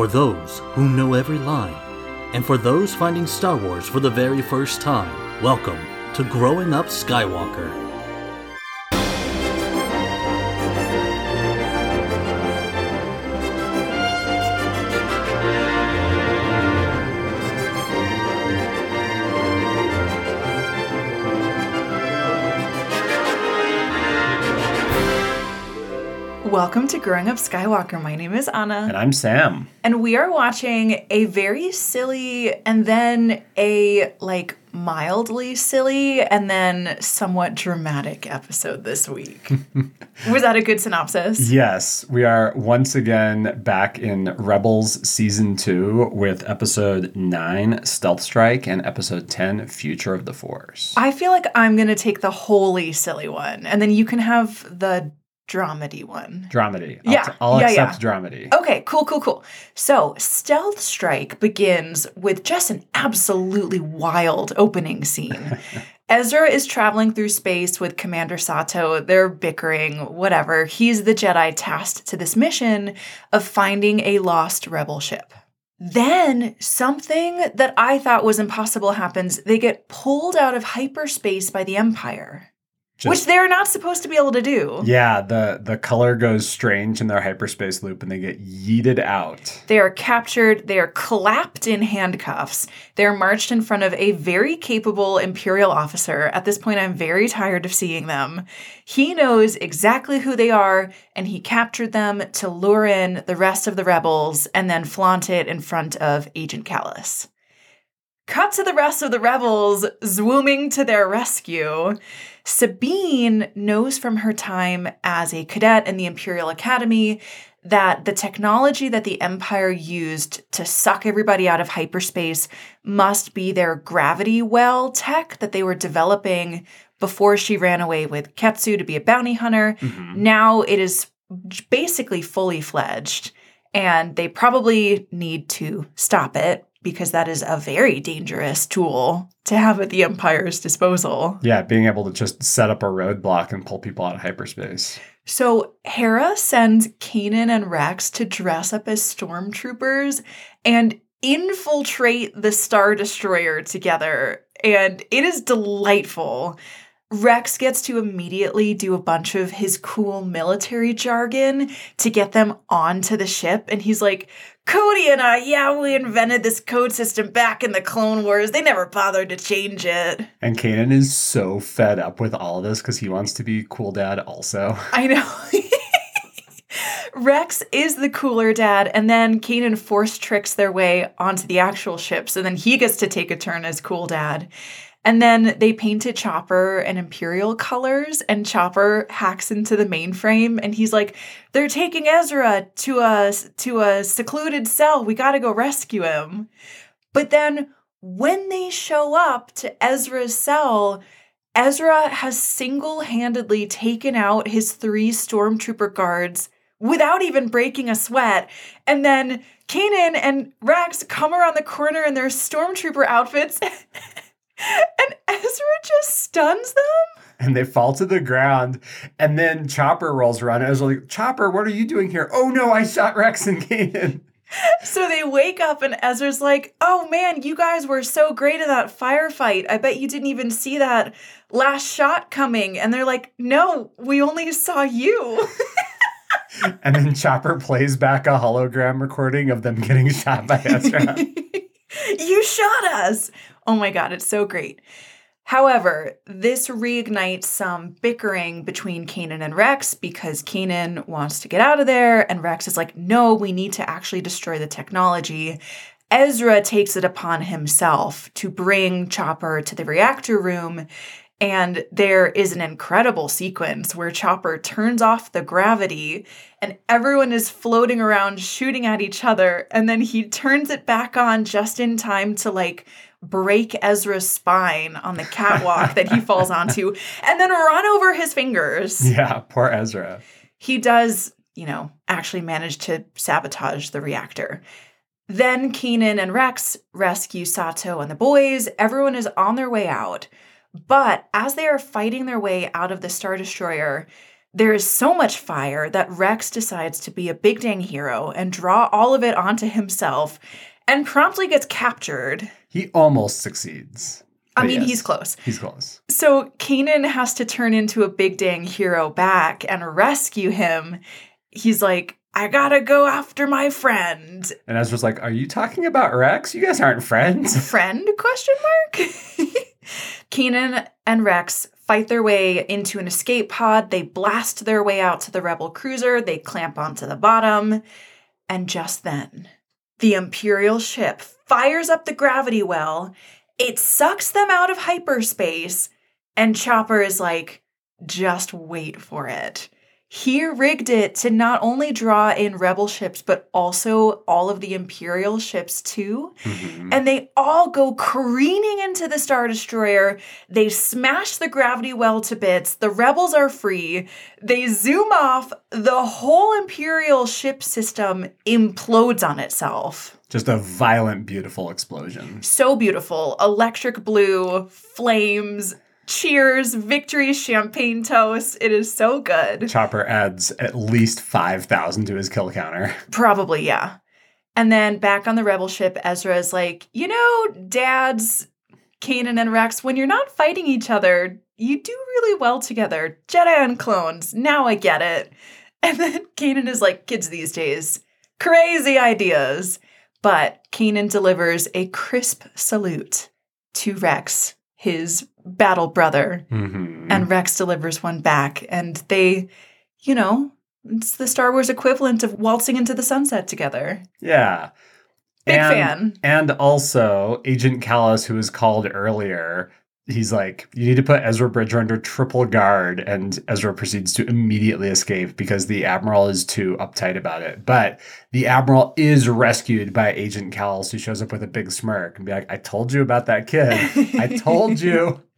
For those who know every line, and for those finding Star Wars for the very first time, welcome to Growing Up Skywalker. Welcome to Growing Up Skywalker. My name is Anna. And I'm Sam. And we are watching a very silly and then a like mildly silly and then somewhat dramatic episode this week. Was that a good synopsis? Yes, we are once again back in Rebels Season 2 with episode 9, Stealth Strike, and episode 10, Future of the Force. I feel like I'm going to take the wholly silly one and then you can have the dramedy one. Dramedy. I'll Yeah, t- I'll yeah, accept yeah. dramedy. Okay, cool, cool, cool. So, Stealth Strike begins with just an absolutely wild opening scene. Ezra is traveling through space with Commander Sato. They're bickering, whatever. He's the Jedi tasked to this mission of finding a lost rebel ship. Then something that I thought was impossible happens. They get pulled out of hyperspace by the Empire, which they're not supposed to be able to do. Yeah, the, the color goes strange in their hyperspace loop and they get yeeted out. They are captured, they are clapped in handcuffs. They're marched in front of a very capable Imperial officer. At this point, I'm very tired of seeing them. He knows exactly who they are, and he captured them to lure in the rest of the rebels and then flaunt it in front of Agent Kallus. Cut to the rest of the rebels zooming to their rescue. Sabine knows from her time as a cadet in the Imperial Academy that the technology that the Empire used to suck everybody out of hyperspace must be their gravity well tech that they were developing before she ran away with Ketsu to be a bounty hunter. Mm-hmm. Now it is basically fully fledged, and they probably need to stop it because that is a very dangerous tool to have at the Empire's disposal. Yeah, being able to just set up a roadblock and pull people out of hyperspace. So Hera sends Kanan and Rex to dress up as stormtroopers and infiltrate the Star Destroyer together. And it is delightful. Rex gets to immediately do a bunch of his cool military jargon to get them onto the ship. And he's like, Cody and I, yeah, we invented this code system back in the Clone Wars. They never bothered to change it. And Kanan is so fed up with all of this because he wants to be cool dad also. I know. Rex is the cooler dad, and then Kanan force tricks their way onto the actual ships, and then he gets to take a turn as cool dad. And then they painted Chopper in Imperial colors, and Chopper hacks into the mainframe, and he's like, "They're taking Ezra to a to a secluded cell. We got to go rescue him." But then when they show up to Ezra's cell, Ezra has single handedly taken out his three stormtrooper guards without even breaking a sweat. And then Kanan and Rex come around the corner in their stormtrooper outfits. and Ezra just stuns them. and they fall to the ground. And then Chopper rolls around. I was like, Chopper, what are you doing here? Oh no, I shot Rex and Kanan. So they wake up, and Ezra's like, Oh man, you guys were so great in that firefight. I bet you didn't even see that last shot coming. And they're like, No, we only saw you. And then Chopper plays back a hologram recording of them getting shot by Ezra. you shot us. Oh my God, it's so great. However, this reignites some bickering between Kanan and Rex because Kanan wants to get out of there, and Rex is like, no, we need to actually destroy the technology. Ezra takes it upon himself to bring Chopper to the reactor room, and there is an incredible sequence where Chopper turns off the gravity and everyone is floating around shooting at each other. And then he turns it back on just in time to like break Ezra's spine on the catwalk that he falls onto and then run over his fingers. yeah, poor Ezra. He does, you know, actually manage to sabotage the reactor. Then Kanan and Rex rescue Sato and the boys. Everyone is on their way out. But as they are fighting their way out of the Star Destroyer, There is so much fire that Rex decides to be a big dang hero and draw all of it onto himself and promptly gets captured. He almost succeeds. I mean, yes, he's close. He's close. So Kanan has to turn into a big dang hero back and rescue him. He's like, I gotta go after my friend. And Ezra's like, Are you talking about Rex? You guys aren't friends. Friend? Question mark. Kanan and Rex fight their way into an escape pod. They blast their way out to the rebel cruiser. They clamp onto the bottom. And just then, the Imperial ship fires up the gravity well. It sucks them out of hyperspace. And Chopper is like, just wait for it. He rigged it to not only draw in rebel ships, but also all of the Imperial ships too. Mhm. And they all go careening into the Star Destroyer. They smash the gravity well to bits. The rebels are free. They zoom off. The whole Imperial ship system implodes on itself. Just a violent, beautiful explosion. So beautiful. Electric blue, flames, cheers, victory, champagne toast. It is so good. Chopper adds at least 5,000 to his kill counter. Probably, yeah. And then back on the rebel ship, Ezra is like, you know, dads, Kanan and Rex, when you're not fighting each other, you do really well together. Jedi and clones. Now I get it. And then Kanan is like, kids these days, crazy ideas. But Kanan delivers a crisp salute to Rex, his battle brother, Mhm. and Rex delivers one back. And they, you know, it's the Star Wars equivalent of waltzing into the sunset together. yeah. Big And- fan. And also, Agent Kallus, who was called earlier, he's like, You need to put Ezra Bridger under triple guard. And Ezra proceeds to immediately escape because the Admiral is too uptight about it. But the Admiral is rescued by Agent Kallus, who shows up with a big smirk and be like, I told you about that kid. I told you.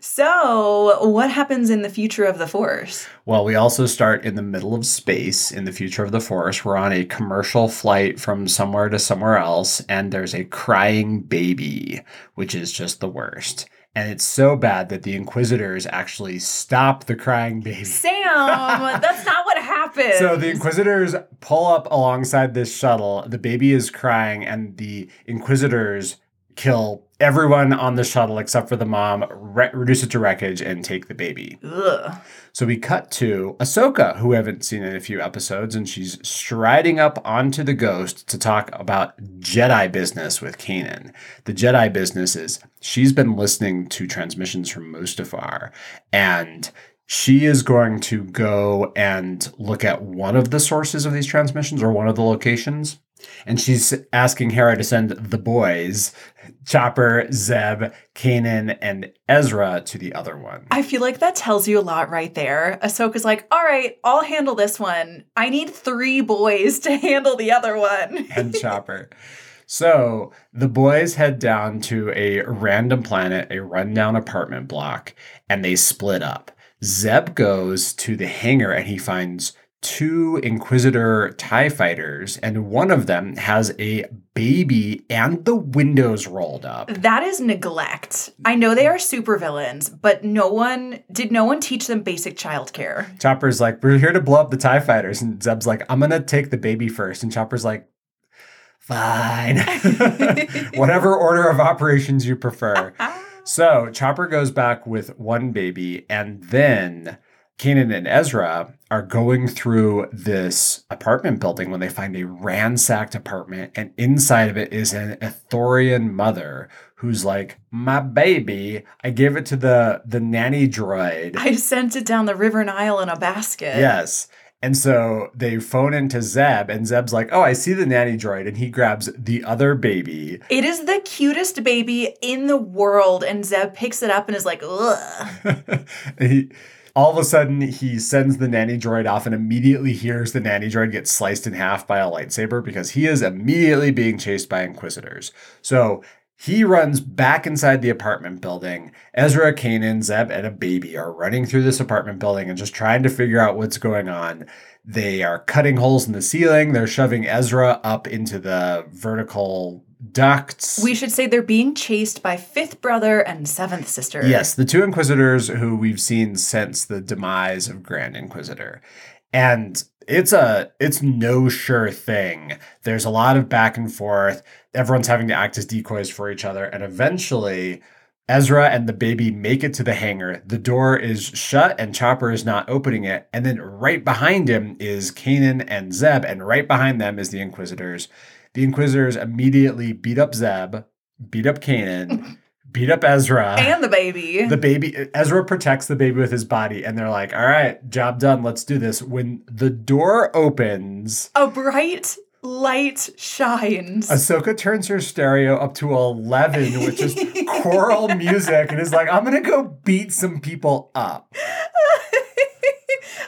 So, what happens in the future of the Force? Well, we also start in the middle of space in the future of the Force. We're on a commercial flight from somewhere to somewhere else, and there's a crying baby, which is just the worst. And it's so bad that the Inquisitors actually stop the crying baby. Sam, that's not what happened. So the Inquisitors pull up alongside this shuttle. The baby is crying, and the Inquisitors kill everyone on the shuttle except for the mom, re- reduce it to wreckage, and take the baby. Ugh. So we cut to Ahsoka, who we haven't seen in a few episodes, and she's striding up onto the ghost to talk about Jedi business with Kanan. The Jedi business is she's been listening to transmissions from Mustafar, and she is going to go and look at one of the sources of these transmissions or one of the locations. And she's asking Hera to send the boys, Chopper, Zeb, Kanan, and Ezra to the other one. I feel like that tells you a lot right there. Ahsoka's like, all right, I'll handle this one. I need three boys to handle the other one. and Chopper. So the boys head down to a random planet, a rundown apartment block, and they split up. Zeb goes to the hangar and he finds two Inquisitor TIE fighters, and one of them has a baby and the windows rolled up. That is neglect. I know they are supervillains, but no one did no one teach them basic childcare. Chopper's like, We're here to blow up the TIE fighters. And Zeb's like, I'm going to take the baby first. And Chopper's like, Fine. Whatever order of operations you prefer. So Chopper goes back with one baby, and then Kanan and Ezra are going through this apartment building when they find a ransacked apartment, and inside of it is an Ithorian mother who's like, "My baby, I gave it to the the nanny droid." I sent it down the River Nile in a basket. Yes. And so they phone into Zeb, and Zeb's like, Oh, I see the nanny droid. And he grabs the other baby. It is the cutest baby in the world, and Zeb picks it up and is like, ugh. He, all of a sudden, he sends the nanny droid off and immediately hears the nanny droid get sliced in half by a lightsaber because he is immediately being chased by Inquisitors. So he runs back inside the apartment building. Ezra, Kanan, Zeb, and a baby are running through this apartment building and just trying to figure out what's going on. They are cutting holes in the ceiling. They're shoving Ezra up into the vertical ducts. We should say they're being chased by fifth brother and seventh sister. Yes, the two Inquisitors who we've seen since the demise of Grand Inquisitor. And it's a it's no sure thing. There's a lot of back and forth. Everyone's having to act as decoys for each other. And eventually Ezra and the baby make it to the hangar. The door is shut and Chopper is not opening it. And then right behind him is Kanan and Zeb, and right behind them is the Inquisitors. The Inquisitors immediately beat up Zeb, beat up Kanan, beat up Ezra. And the baby. the baby Ezra protects the baby with his body, and they're like, "All right, job done. Let's do this." When the door opens, a bright light shines. Ahsoka turns her stereo up to eleven which is choral music, and is like, "I'm gonna go beat some people up."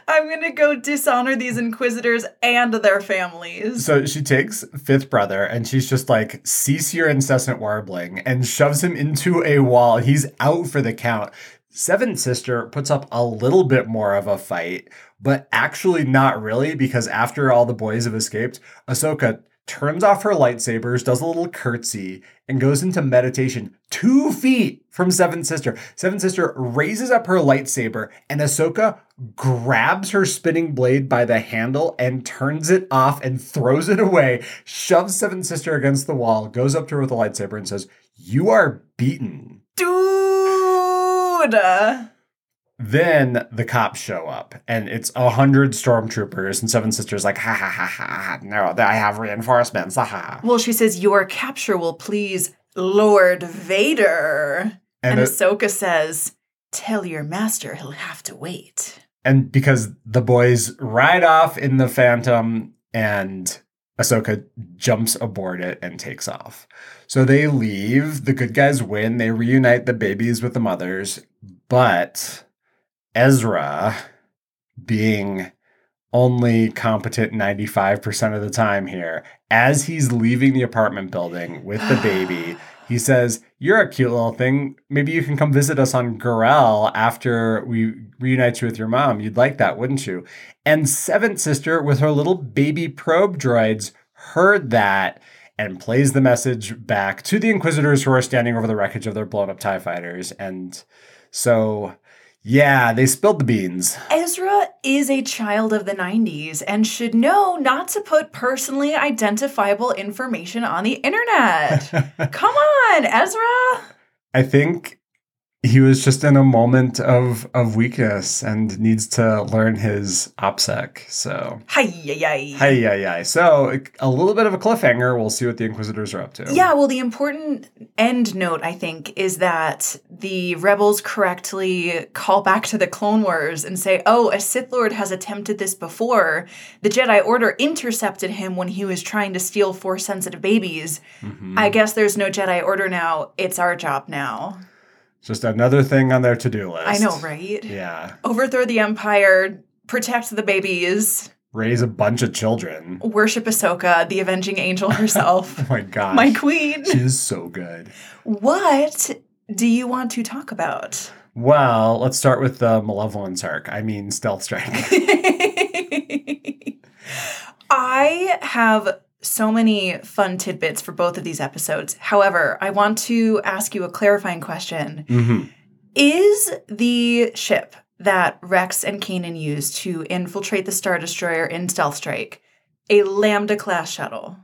I'm gonna go dishonor these inquisitors and their families. So she takes fifth brother, and she's just like, "Cease your incessant warbling," and shoves him into a wall. He's out for the count. Seventh sister puts up a little bit more of a fight, but actually not really because after all the boys have escaped, Ahsoka turns off her lightsabers, does a little curtsy, and goes into meditation two feet from Seventh Sister. Seventh Sister raises up her lightsaber, and Ahsoka grabs her spinning blade by the handle and turns it off and throws it away, shoves Seven Sister against the wall, goes up to her with a lightsaber, and says, You are beaten. Dude! Then the cops show up, and it's a hundred stormtroopers, and Seven Sisters like, ha ha ha ha, no, I have reinforcements, ha ha. Well, she says, Your capture will please Lord Vader. And, And, it- Ahsoka says, Tell your master he'll have to wait. And because the boys ride off in the Phantom, and Ahsoka jumps aboard it and takes off. So they leave. The good guys win. They reunite the babies with the mothers, but Ezra, being only competent 95% of the time here, as he's leaving the apartment building with the baby, he says, You're a cute little thing. Maybe you can come visit us on Garel after we reunite you with your mom. You'd like that, wouldn't you? And Seventh Sister, with her little baby probe droids, heard that and plays the message back to the Inquisitors who are standing over the wreckage of their blown up TIE fighters. And so, yeah, they spilled the beans. Ezra is a child of the 90s and should know not to put personally identifiable information on the internet. Come on, Ezra! I think he was just in a moment of of weakness and needs to learn his OPSEC. So, Hi, yi, hi, yeah. So, a little bit of a cliffhanger. We'll see what the Inquisitors are up to. Yeah, well, the important end note, I think, is that the rebels correctly call back to the Clone Wars and say, oh, a Sith Lord has attempted this before. The Jedi Order intercepted him when he was trying to steal Force sensitive babies. Mhm. I guess there's no Jedi Order now. It's our job now. Just another thing on their to do list. I know, right? Yeah. Overthrow the Empire, protect the babies, Raise a bunch of children. worship Ahsoka, the avenging angel herself. Oh my god. My queen. She is so good. What do you want to talk about? Well, let's start with the Malevolence arc. I mean, Stealth Strike. I have so many fun tidbits for both of these episodes. However, I want to ask you a clarifying question. hmm Is the ship that Rex and Kanan used to infiltrate the Star Destroyer in Stealth Strike a Lambda class shuttle?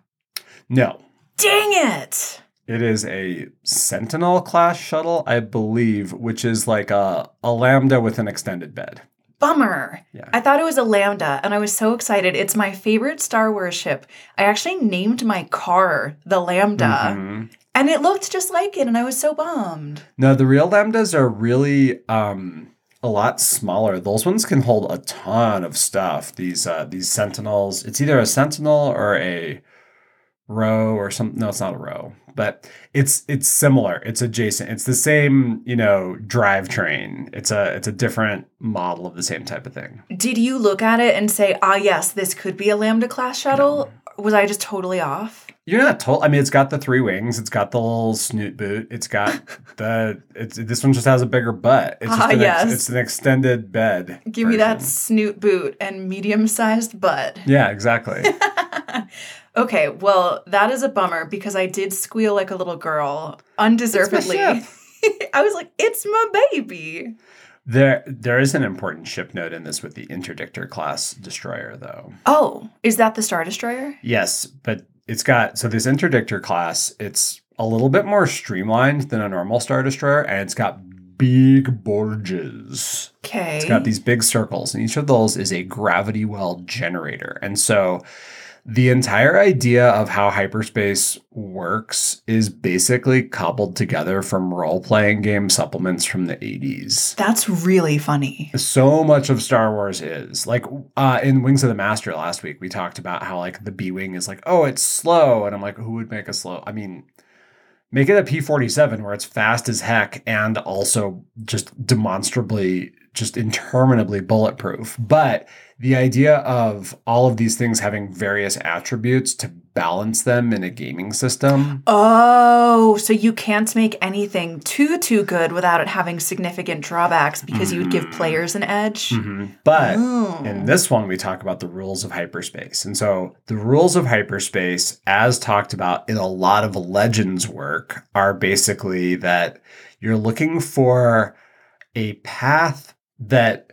No. Dang it! It is a Sentinel class shuttle, I believe, which is like a, a Lambda with an extended bed. Bummer. Yeah. I thought it was a Lambda and I was so excited. It's my favorite Star Wars ship. I actually named my car the Lambda Mhm. and it looked just like it and I was so bummed. No, the real Lambdas are really um, a lot smaller. Those ones can hold a ton of stuff. These uh, these Sentinels, it's either a Sentinel or a row or something. No, it's not a row, but it's it's similar. It's adjacent. It's the same, you know, drivetrain. It's a it's a different model of the same type of thing. Did you look at it and say, ah, yes, this could be a Lambda class shuttle? Was I just totally off? You're not told. I mean, it's got the three wings. It's got the little snoot boot. It's got the. It's this one just has a bigger butt. It's just Ah, an ex- yes. it's an extended bed. Give me that snoot boot and medium sized butt. Yeah, exactly. Okay, well, that is a bummer because I did squeal like a little girl undeservedly. I was like, it's my baby. There, there is an important ship note in this with the interdictor class destroyer, though. Oh, is that the Star Destroyer? Yes, but it's got so this interdictor class. It's a little bit more streamlined than a normal star destroyer, and it's got big bulges. Okay. It's got these big circles, and each of those is a gravity well generator. And so the entire idea of how hyperspace works is basically cobbled together from role playing game supplements from the 80s. That's really funny. So much of Star Wars is like uh, in Wings of the Master last week, we talked about how like the B Wing is like, oh, it's slow. And I'm like, who would make a slow? I mean, make it a P 47 where it's fast as heck and also just demonstrably, just interminably bulletproof. But the idea of all of these things having various attributes to balance them in a gaming system. Oh, so you can't make anything too too good without it having significant drawbacks because you would give mm-hmm. players an edge. Mm-hmm. But Oh. in this one, we talk about the rules of hyperspace. And so the rules of hyperspace, as talked about in a lot of Legends work, are basically that you're looking for a path that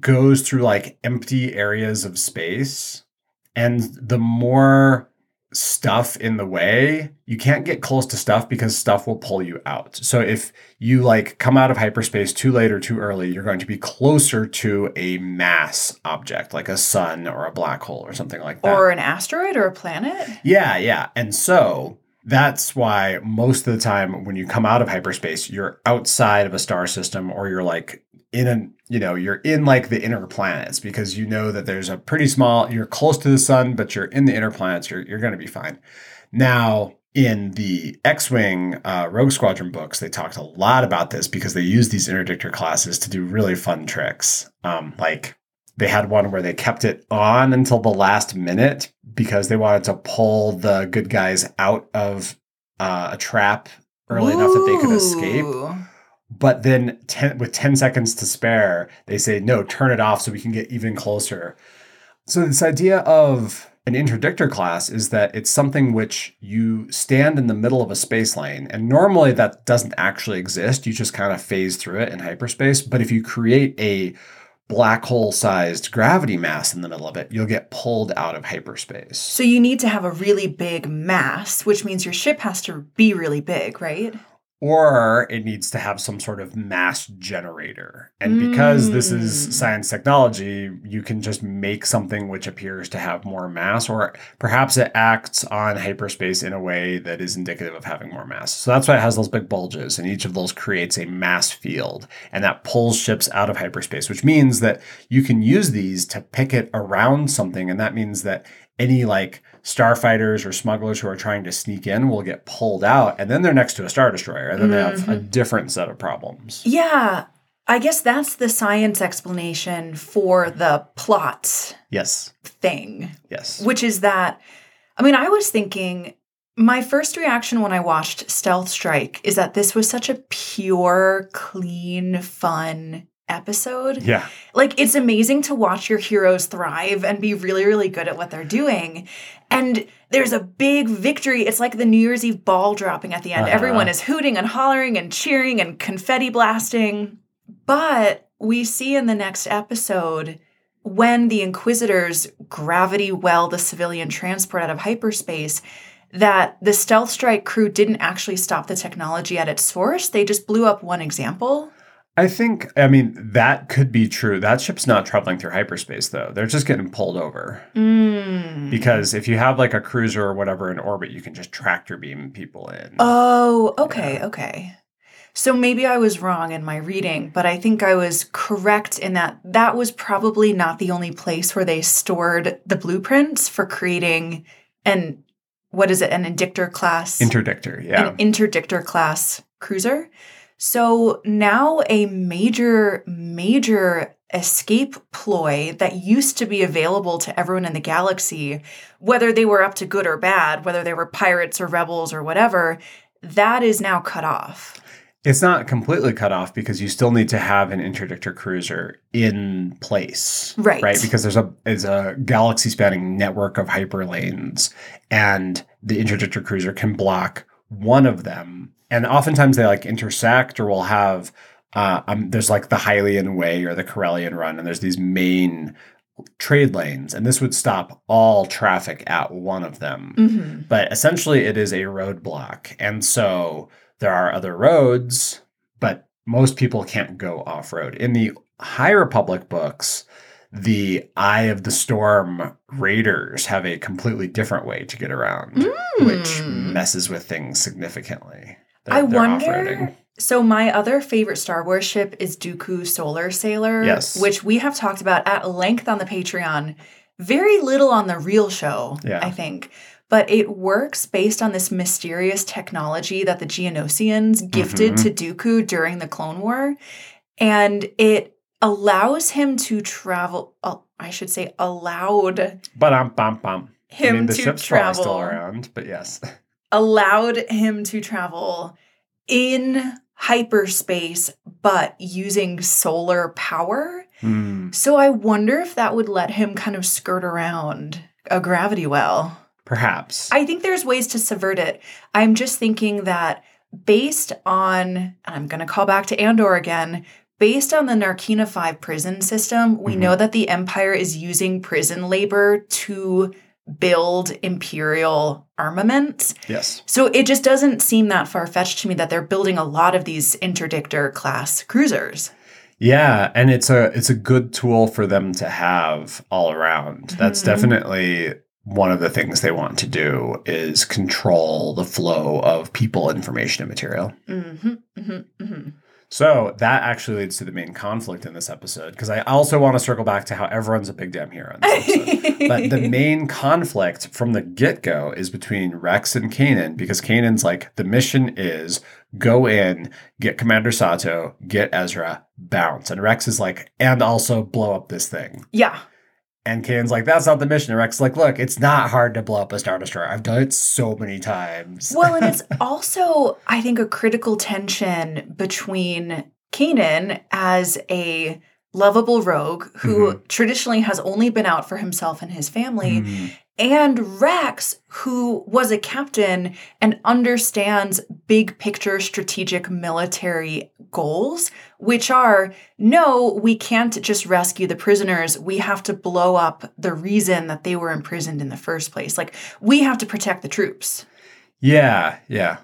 goes through like empty areas of space. And the more stuff in the way, you can't get close to stuff because stuff will pull you out. So if you like come out of hyperspace too late or too early, you're going to be closer to a mass object like a sun or a black hole or something like that. Or an asteroid or a planet? Yeah, yeah. And so that's why most of the time when you come out of hyperspace, you're outside of a star system or you're like in a, you know, you're in like the inner planets because you know that there's a pretty small, you're close to the sun, but you're in the inner planets, you're, you're going to be fine. Now, in the X Wing uh, Rogue Squadron books, they talked a lot about this because they use these interdictor classes to do really fun tricks. Um, like they had one where they kept it on until the last minute because they wanted to pull the good guys out of uh, a trap early enough that they could escape. But then, 10, with 10 seconds to spare, they say, no, turn it off so we can get even closer. So, this idea of an interdictor class is that it's something which you stand in the middle of a space lane. And normally that doesn't actually exist. You just kind of phase through it in hyperspace. But if you create a black hole sized gravity mass in the middle of it, you'll get pulled out of hyperspace. So you need to have a really big mass, which means your ship has to be really big, right? Or it needs to have some sort of mass generator. And because this Mm. is science technology, you can just make something which appears to have more mass, or perhaps it acts on hyperspace in a way that is indicative of having more mass. So that's why it has those big bulges, and each of those creates a mass field, and that pulls ships out of hyperspace, which means that you can use these to pick it around something, and that means that any like starfighters or smugglers who are trying to sneak in will get pulled out and then they're next to a star destroyer and then they have a mm-hmm. different set of problems. Yeah. I guess that's the science explanation for the plot yes. thing, yes. which is that, I mean, I was thinking, my first reaction when I watched Stealth Strike is that this was such a pure, clean, fun episode. yeah Like, it's amazing to watch your heroes thrive and be really, really good at what they're doing. And there's a big victory. It's like the New Year's Eve ball dropping at the end. Uh-huh. Everyone is hooting and hollering and cheering and confetti blasting. But we see in the next episode when the Inquisitors gravity well the civilian transport out of hyperspace that the stealth strike crew didn't actually stop the technology at its source. They just blew up one example. I think i mean that could be true. That ship's not traveling through hyperspace though. They're just getting pulled over. Mm. because if you have like a cruiser or whatever in orbit you can just tractor beam people in. Oh, okay, okay. So maybe I was wrong in my reading, but I think I was correct in that that was probably not the only place where they stored the blueprints for creating an what is it, an indictor class? Interdictor yeah. An interdictor class cruiser. So now a major, major escape ploy that used to be available to everyone in the galaxy, whether they were up to good or bad, whether they were pirates or rebels or whatever, that is now cut off. It's not completely cut off because you still need to have an interdictor cruiser in place. Right. Right. Because there's a is a galaxy spanning network of hyperlanes and the interdictor cruiser can block one of them. And oftentimes they like intersect or will have uh, um, there's like the Hydian Way or the Corellian Run, and there's these main trade lanes, and this would stop all traffic at one of them. hmm But essentially, it is a roadblock. And so there are other roads, but most people can't go off road. In the High Republic books, the Eye of the Storm raiders have a completely different way to get around, which Mm. messes with things significantly. I They're- wonder. So my other favorite Star Wars ship is Dooku Solar Sailor, Yes. which we have talked about at length on the Patreon. Very little on the real show, Yeah. I think. But it works based on this mysterious technology that the Geonosians gifted Mhm. to Dooku during the Clone War. And it allows him to travel, uh, I should say, allowed But um, bum, bum. him I mean, the to ship's travel still around, but yes. allowed him to travel in hyperspace but using solar power. Hmm, So I wonder if that would let him kind of skirt around a gravity well. perhaps. I think there's ways to subvert it. I'm just thinking that based on, and I'm going to call back to Andor again, based on the Narkina 5 prison system, we Mhm. know that the Empire is using prison labor to build imperial armaments. yes. So it just doesn't seem that far fetched to me that they're building a lot of these interdictor class cruisers. Yeah, and it's a it's a good tool for them to have all around. That's Mhm. definitely one of the things they want to do is control the flow of people, information, and material. hmm hmm hmm So that actually leads to the main conflict in this episode because I also want to circle back to how everyone's a big damn hero in this episode. but the main conflict from the get go is between Rex and Kanan because Kanan's like, the mission is go in, get Commander Sato, get Ezra, bounce. And Rex is like, and also blow up this thing. yeah. And Kanan's like, that's not the mission. And Rex like, look, it's not hard to blow up a Star Destroyer. I've done it so many times. Well, and it's also, I think, a critical tension between Kanan as a lovable rogue who traditionally has only been out for himself and his family, Mm, and Rex, who was a captain and understands big picture strategic military goals, which are no, we can't just rescue the prisoners. We have to blow up the reason that they were imprisoned in the first place. Like, we have to protect the troops. yeah, yeah.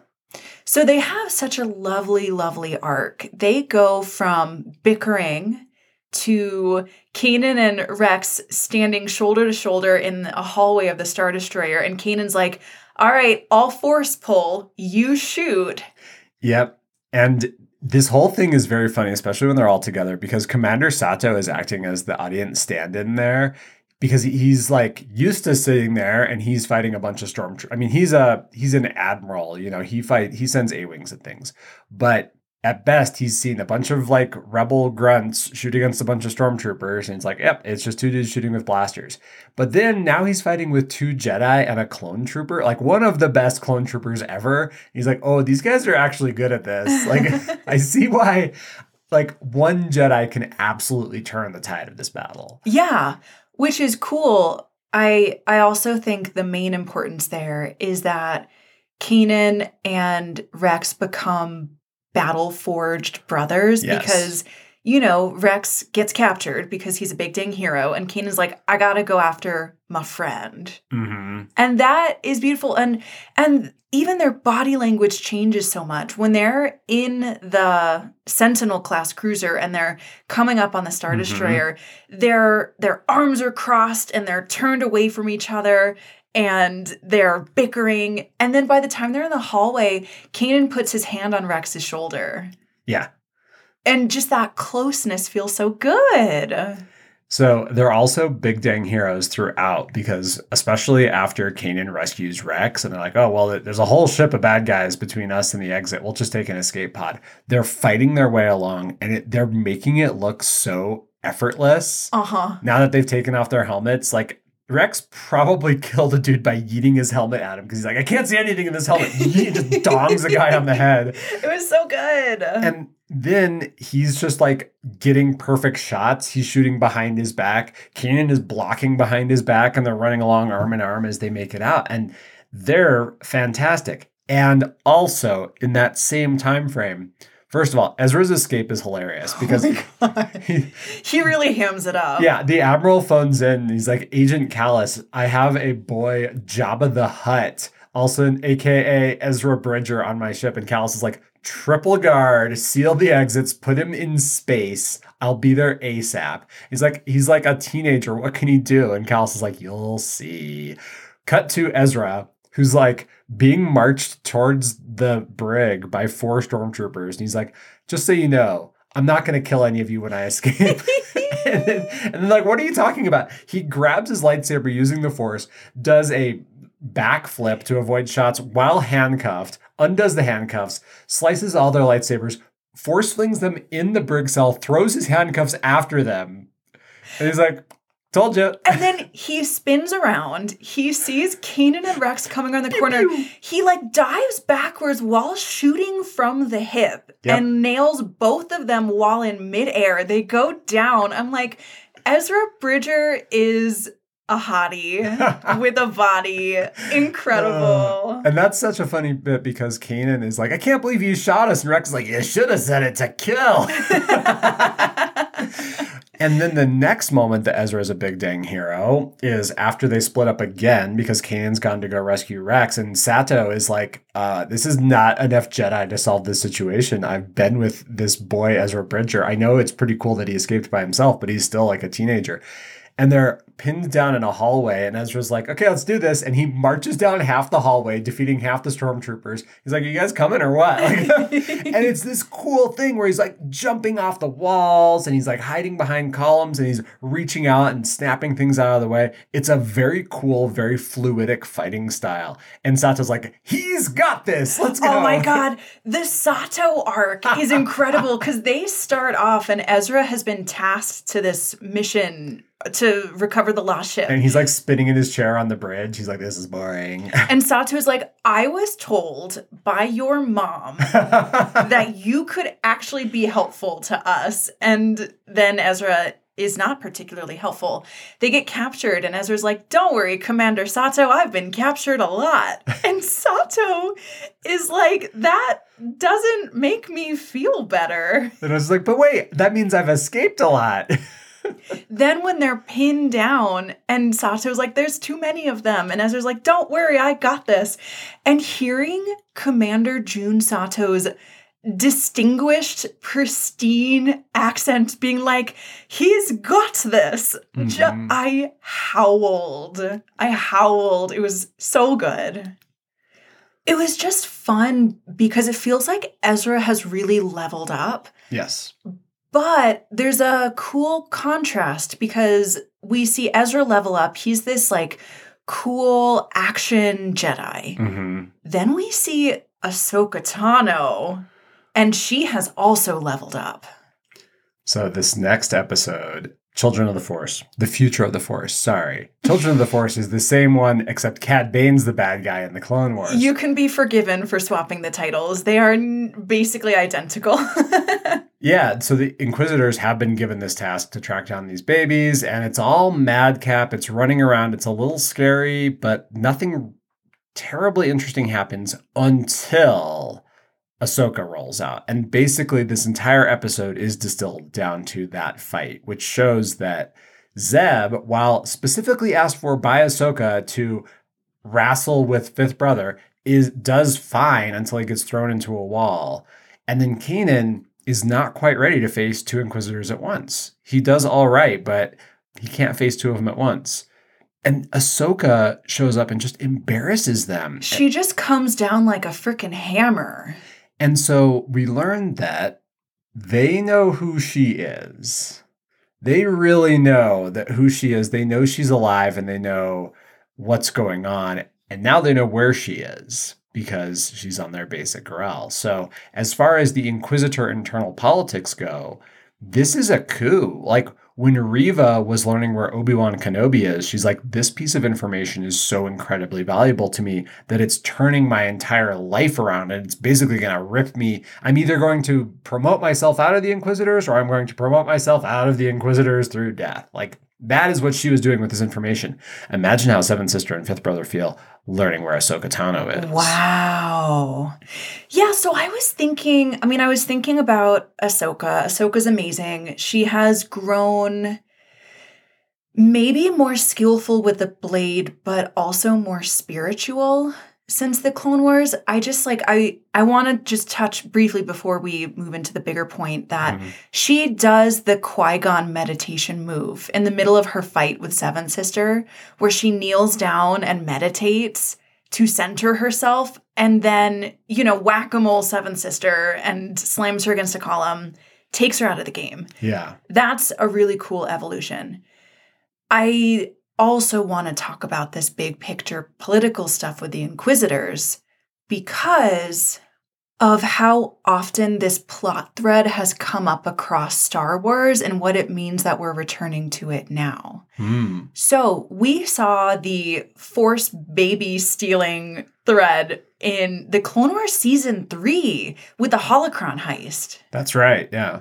So they have such a lovely, lovely arc. They go from bickering to Kanan and Rex standing shoulder to shoulder in a hallway of the Star Destroyer. And Kanan's like, all right, all force pull, you shoot. Yep. And this whole thing is very funny, especially when they're all together, because Commander Sato is acting as the audience stand in there because he's like used to sitting there and he's fighting a bunch of stormtroopers. I mean, he's a he's an admiral, you know, he fight he sends A-wings and things. But at best, he's seen a bunch of like rebel grunts shoot against a bunch of stormtroopers, and he's like, yep, it's just two dudes shooting with blasters. But then now he's fighting with two Jedi and a clone trooper, like one of the best clone troopers ever. He's like, oh, these guys are actually good at this. Like, I see why, like, one Jedi can absolutely turn the tide of this battle. Yeah, which is cool. I I also think the main importance there is that Kanan and Rex become battle forged brothers Yes. because you know Rex gets captured because he's a big dang hero and Kanan's like I got to go after my friend. Mm-hmm. And that is beautiful and and even their body language changes so much when they're in the Sentinel class cruiser and they're coming up on the Star Mhm. Destroyer, their their arms are crossed and they're turned away from each other and they're bickering. And then by the time they're in the hallway, Kanan puts his hand on Rex's shoulder. Yeah. And just that closeness feels so good. So they're also big dang heroes throughout because, especially after Kanan rescues Rex, and they're like, oh, well, there's a whole ship of bad guys between us and the exit. We'll just take an escape pod. They're fighting their way along and it, they're making it look so effortless. Uh huh. Now that they've taken off their helmets, like Rex probably killed a dude by yeeting his helmet at him because he's like, I can't see anything in this helmet. He just dongs a guy on the head. It was so good. And then he's just like getting perfect shots. He's shooting behind his back. Kanan is blocking behind his back, and they're running along arm in arm as they make it out. And they're fantastic. And also in that same time frame, first of all, Ezra's escape is hilarious oh because he, he really hams it up. yeah, the admiral phones in. He's like, Agent Kallus, I have a boy Jabba the Hutt, also an AKA Ezra Bridger, on my ship. And Kallus is like, triple guard, seal the exits, put him in space. I'll be there ASAP. He's like, he's like a teenager. What can he do? And Kallus is like, you'll see. Cut to Ezra, who's like being marched towards the brig by four stormtroopers. And he's like, just so you know, I'm not going to kill any of you when I escape. and, then, and then, like, what are you talking about? He grabs his lightsaber using the force, does a backflip to avoid shots while handcuffed, undoes the handcuffs, slices all their lightsabers, force flings them in the brig cell, throws his handcuffs after them. And he's like, Told you. And then he spins around. He sees Kanan and Rex coming around the corner. He like dives backwards while shooting from the hip Yep. and nails both of them while in midair. They go down. I'm like, Ezra Bridger is a hottie with a body. Incredible. And that's such a funny bit because Kanan is like, I can't believe you shot us. And Rex is like, You should have said it to kill. and then the next moment that Ezra is a big dang hero is after they split up again because Kanan's gone to go rescue Rex. And Sato is like, uh, This is not enough Jedi to solve this situation. I've been with this boy, Ezra Bridger. I know it's pretty cool that he escaped by himself, but he's still like a teenager and they're pinned down in a hallway. And Ezra's like, okay, let's do this. And he marches down half the hallway, defeating half the stormtroopers. He's like, you guys coming or what? Like, and it's this cool thing where he's like jumping off the walls and he's like hiding behind columns and he's reaching out and snapping things out of the way. It's a very cool, very fluidic fighting style. And Sato's like, he's got this. Let's go. Oh my god, the Sato arc is incredible because they start off and Ezra has been tasked to this mission to recover the lost ship. And he's like spinning in his chair on the bridge. He's like, this is boring. And Sato is like, I was told by your mom that you could actually be helpful to us. And then Ezra is not particularly helpful. They get captured, and Ezra's like, Don't worry, Commander Sato, I've been captured a lot. And Sato is like, That doesn't make me feel better. and I was like, but wait, that means I've escaped a lot. Then when they're pinned down, and Sato's like, there's too many of them. And Ezra's like, don't worry, I got this. And hearing Commander Jun Sato's distinguished, pristine accent being like, he's got this. Ju- Mhm. I howled. I howled. It was so good. It was just fun because it feels like Ezra has really leveled up. yes. But there's a cool contrast because we see Ezra level up. He's this like cool action Jedi. hmm Then we see Ahsoka Tano, and she has also leveled up. So this next episode, Children of the Force, the future of the Force. Sorry, Children of the Force is the same one, except Cad Bane's the bad guy in the Clone Wars. You can be forgiven for swapping the titles. They are n- basically identical. yeah, so the Inquisitors have been given this task to track down these babies, and it's all madcap. It's running around. It's a little scary, but nothing terribly interesting happens until Ahsoka rolls out. And basically, this entire episode is distilled down to that fight, which shows that Zeb, while specifically asked for by Ahsoka to wrestle with Fifth Brother, is does fine until he gets thrown into a wall. And then Kanan is not quite ready to face two Inquisitors at once. He does all right, but he can't face two of them at once. And Ahsoka shows up and just embarrasses them. she just comes down like a freaking hammer. And so we learned that they know who she is. They really know that who she is. They know she's alive and they know what's going on. And now they know where she is because she's on their basic Corral. So as far as the Inquisitor internal politics go, this is a coup. Like when Reva was learning where Obi Wan Kenobi is, she's like, This piece of information is so incredibly valuable to me that it's turning my entire life around and it's basically going to rip me. I'm either going to promote myself out of the Inquisitors or I'm going to promote myself out of the Inquisitors through death. Like, that is what she was doing with this information. Imagine how Seventh Sister and Fifth Brother feel learning where Ahsoka Tano is. Wow. Yeah, so I was thinking, I mean, I was thinking about Ahsoka. Ahsoka's amazing. She has grown maybe more skillful with the blade, but also more spiritual since the Clone Wars. I just like I I want to just touch briefly before we move into the bigger point that Mhm. she does the Qui-Gon meditation move in the middle of her fight with Seven Sister, where she kneels down and meditates to center herself and then, you know, whack-a-mole Seven Sister and slams her against a column, takes her out of the game. Yeah. That's a really cool evolution. I also want to talk about this big picture political stuff with the Inquisitors because of how often this plot thread has come up across Star Wars and what it means that we're returning to it now. Hmm. So, we saw the Force baby stealing thread in the Clone Wars season three with the holocron heist. That's right. Yeah.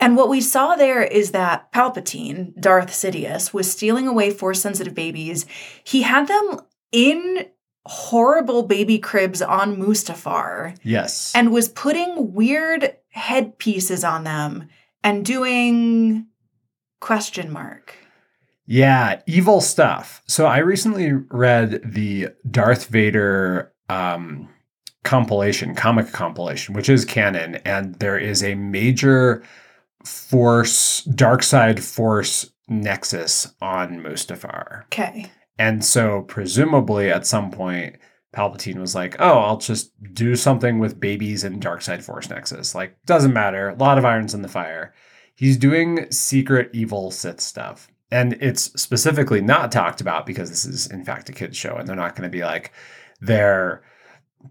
And what we saw there is that Palpatine, Darth Sidious, was stealing away force sensitive babies. He had them in horrible baby cribs on Mustafar Yes. and was putting weird headpieces on them and doing question mark. Yeah, evil stuff. So I recently read the Darth Vader um, compilation, comic compilation, which is canon, and there is a major force, dark side force nexus on Mustafar. Okay. And so presumably at some point, Palpatine was like, oh, I'll just do something with babies and dark side force nexus. Like, doesn't matter. A lot of irons in the fire. He's doing secret evil Sith stuff. And it's specifically not talked about because this is, in fact, a kid's show. And they're not going to be like, they're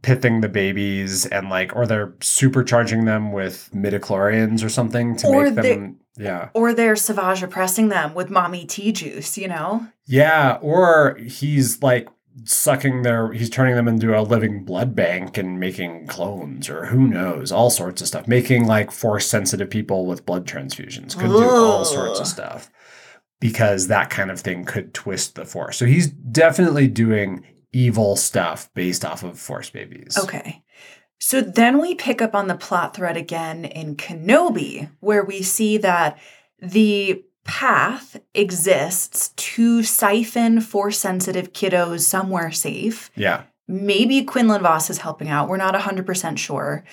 pithing the babies and like, or they're supercharging them with midichlorians or something to Or make they- them. Yeah. Or they're Savage oppressing them with mommy tea juice, you know? Yeah, or he's like sucking their he's turning them into a living blood bank and making clones or who knows, all sorts of stuff. Making like force sensitive people with blood transfusions could do all sorts of stuff. Because that kind of thing could twist the force. So he's definitely doing evil stuff based off of force babies. Okay. So then we pick up on the plot thread again in Kenobi, where we see that the path exists to siphon force sensitive kiddos somewhere safe. Yeah. Maybe Quinlan Vos is helping out. We're not 100% sure.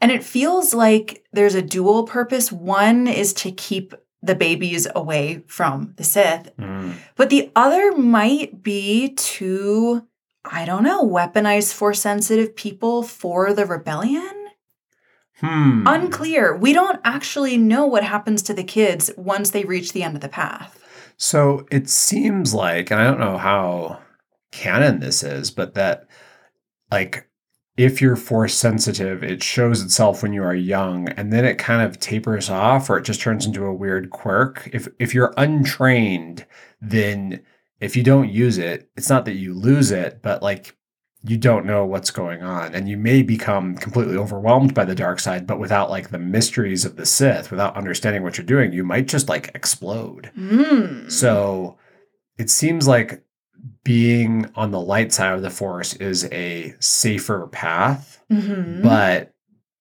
And it feels like there's a dual purpose. One is to keep the babies away from the Sith, Mm. but the other might be to, I don't know, weaponize force sensitive people for the rebellion? Hmm. Unclear. We don't actually know what happens to the kids once they reach the end of the path. So it seems like, and I don't know how canon this is, but that like if you're force sensitive, it shows itself when you are young and then it kind of tapers off or it just turns into a weird quirk. If if you're untrained, then if you don't use it, it's not that you lose it, but like you don't know what's going on and you may become completely overwhelmed by the dark side but without like the mysteries of the sith without understanding what you're doing you might just like explode Mm. so it seems like being on the light side of the force is a safer path. Mhm. But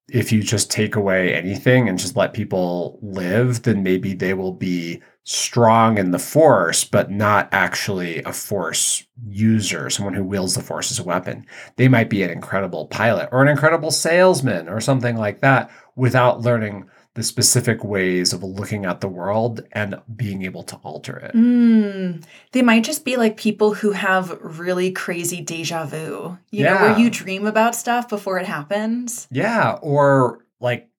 if you just take away anything and just let people live, then maybe they will be strong in the force, but not actually a force user, someone who wields the force as a weapon. They might be an incredible pilot or an incredible salesman or something like that without learning the specific ways of looking at the world and being able to alter it. Mm, they might just be like people who have really crazy deja vu. You know, Yeah. where you dream about stuff before it happens. Yeah, or like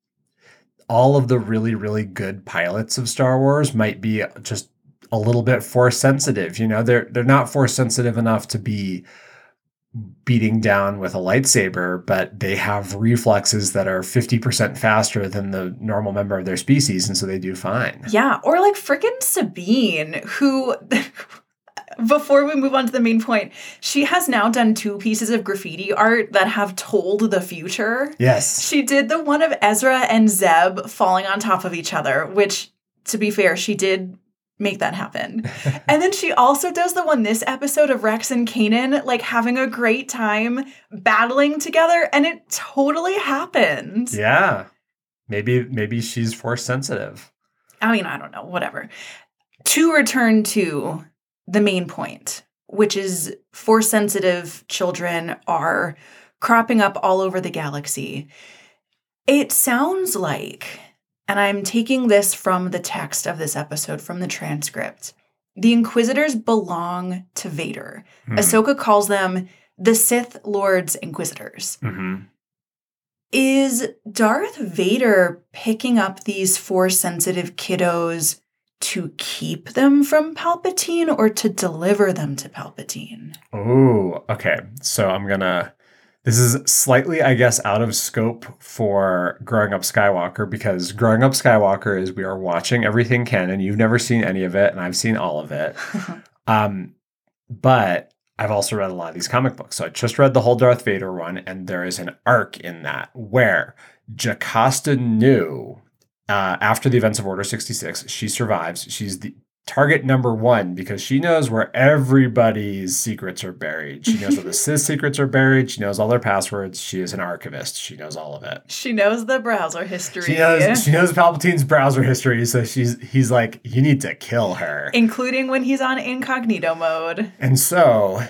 all of the really, really good pilots of Star Wars might be just a little bit force sensitive. You know, they're they're not force sensitive enough to be beating down with a lightsaber, but they have reflexes that are 50% faster than the normal member of their species, and so they do fine. Yeah, or like freaking Sabine, who before we move on to the main point, she has now done two pieces of graffiti art that have told the future. Yes. She did the one of Ezra and Zeb falling on top of each other, which, to be fair, she did make that happen. and then she also does the one this episode of Rex and Kanan, like having a great time battling together, and it totally happened. Yeah. Maybe maybe she's force sensitive. I mean, I don't know, whatever. To return to the main point, which is force sensitive children are cropping up all over the galaxy. It sounds like, and I'm taking this from the text of this episode, from the transcript, the Inquisitors belong to Vader. Hmm. Ahsoka calls them the Sith Lord's Inquisitors. Mhm. Is Darth Vader picking up these force sensitive kiddos to keep them from Palpatine or to deliver them to Palpatine? Oh, okay. So I'm gonna. This is slightly, I guess, out of scope for Growing Up Skywalker because Growing Up Skywalker is we are watching everything canon. You've never seen any of it, and I've seen all of it. Um, but I've also read a lot of these comic books. So I just read the whole Darth Vader one, and there is an arc in that where Jocasta Nu uh, after the events of Order 66, she survives. She's the target number one because she knows where everybody's secrets are buried. She knows where the Sith secrets are buried. She knows all their passwords. She is an archivist. She knows all of it. she knows the browser history, She knows she knows Palpatine's browser history, so she's he's like, you need to kill her. including when he's on incognito mode. And so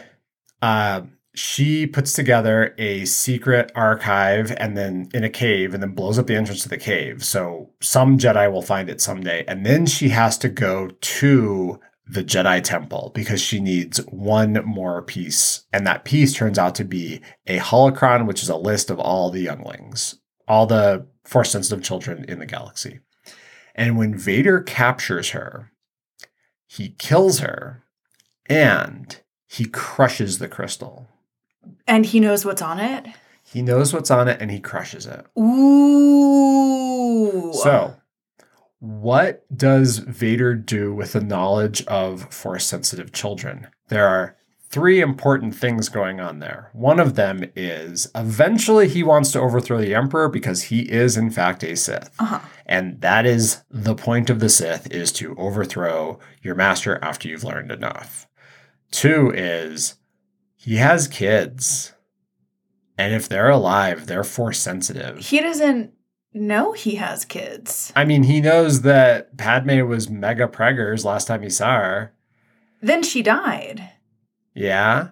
uh, she puts together a secret archive and then in a cave and then blows up the entrance to the cave. So some Jedi will find it someday. And then she has to go to the Jedi Temple because she needs one more piece. And that piece turns out to be a holocron, which is a list of all the younglings, all the force sensitive children in the galaxy. And when Vader captures her, he kills her and he crushes the crystal. And he knows what's on it. He knows what's on it and he crushes it. Ooh. So, what does Vader do with the knowledge of force sensitive children? There are three important things going on there. One of them is eventually he wants to overthrow the Emperor because he is, in fact, a Sith. Uh-huh. And that is the point of the Sith is to overthrow your master after you've learned enough. Two is he has kids. And if they're alive, they're force sensitive. He doesn't know he has kids. I mean, he knows that Padme was mega preggers last time he saw her. Then she died. Yeah?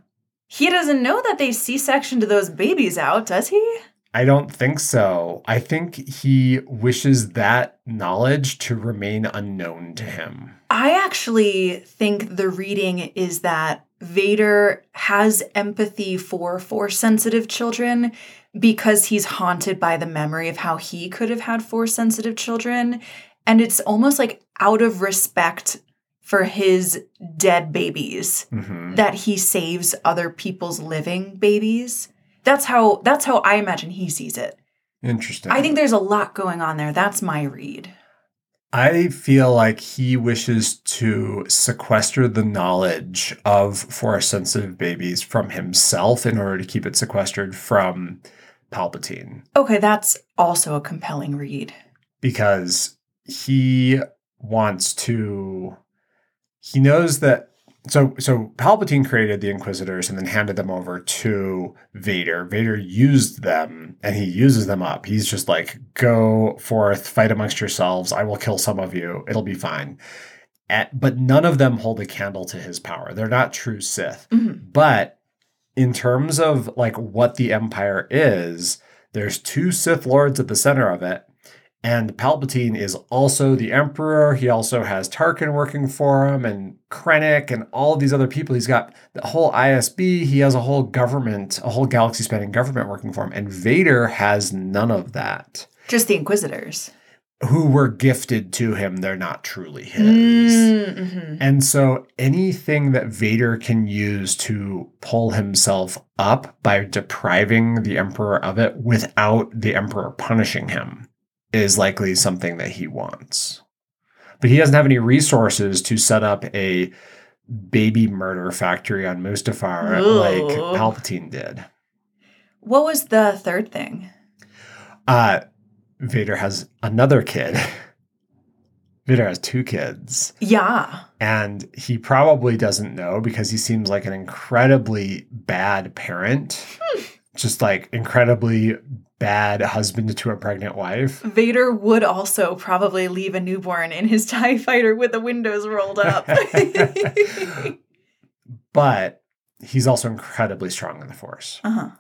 He doesn't know that they C sectioned those babies out, does he? I don't think so. I think he wishes that knowledge to remain unknown to him. I actually think the reading is that Vader has empathy for force sensitive children because he's haunted by the memory of how he could have had force sensitive children. And it's almost like out of respect for his dead babies Mhm. that he saves other people's living babies. That's how that's how I imagine he sees it. Interesting. I think there's a lot going on there. That's my read. I feel like he wishes to sequester the knowledge of force sensitive babies from himself in order to keep it sequestered from Palpatine. Okay, that's also a compelling read. because he wants to he knows that so so Palpatine created the Inquisitors and then handed them over to Vader. Vader used them and he uses them up. He's just like, go forth, fight amongst yourselves. I will kill some of you. It'll be fine. At, but none of them hold a candle to his power. They're not true Sith. Mhm. But in terms of like what the Empire is, there's two Sith Lords at the center of it. And Palpatine is also the Emperor. He also has Tarkin working for him and Krennic and all these other people. He's got the whole ISB. He has a whole government, a whole galaxy spanning government working for him. And Vader has none of that. Just the Inquisitors. who were gifted to him, they're not truly his. Mm-hmm. And so anything that Vader can use to pull himself up by depriving the Emperor of it without the Emperor punishing him is likely something that he wants. But he doesn't have any resources to set up a baby murder factory on Mustafar like Palpatine did. What was the third thing? Uh, Vader has another kid. Vader has two kids. Yeah. And he probably doesn't know because he seems like an incredibly bad parent, just like incredibly bad husband to a pregnant wife. Vader would also probably leave a newborn in his TIE fighter with the windows rolled up. But he's also incredibly strong in the Force. uh-huh.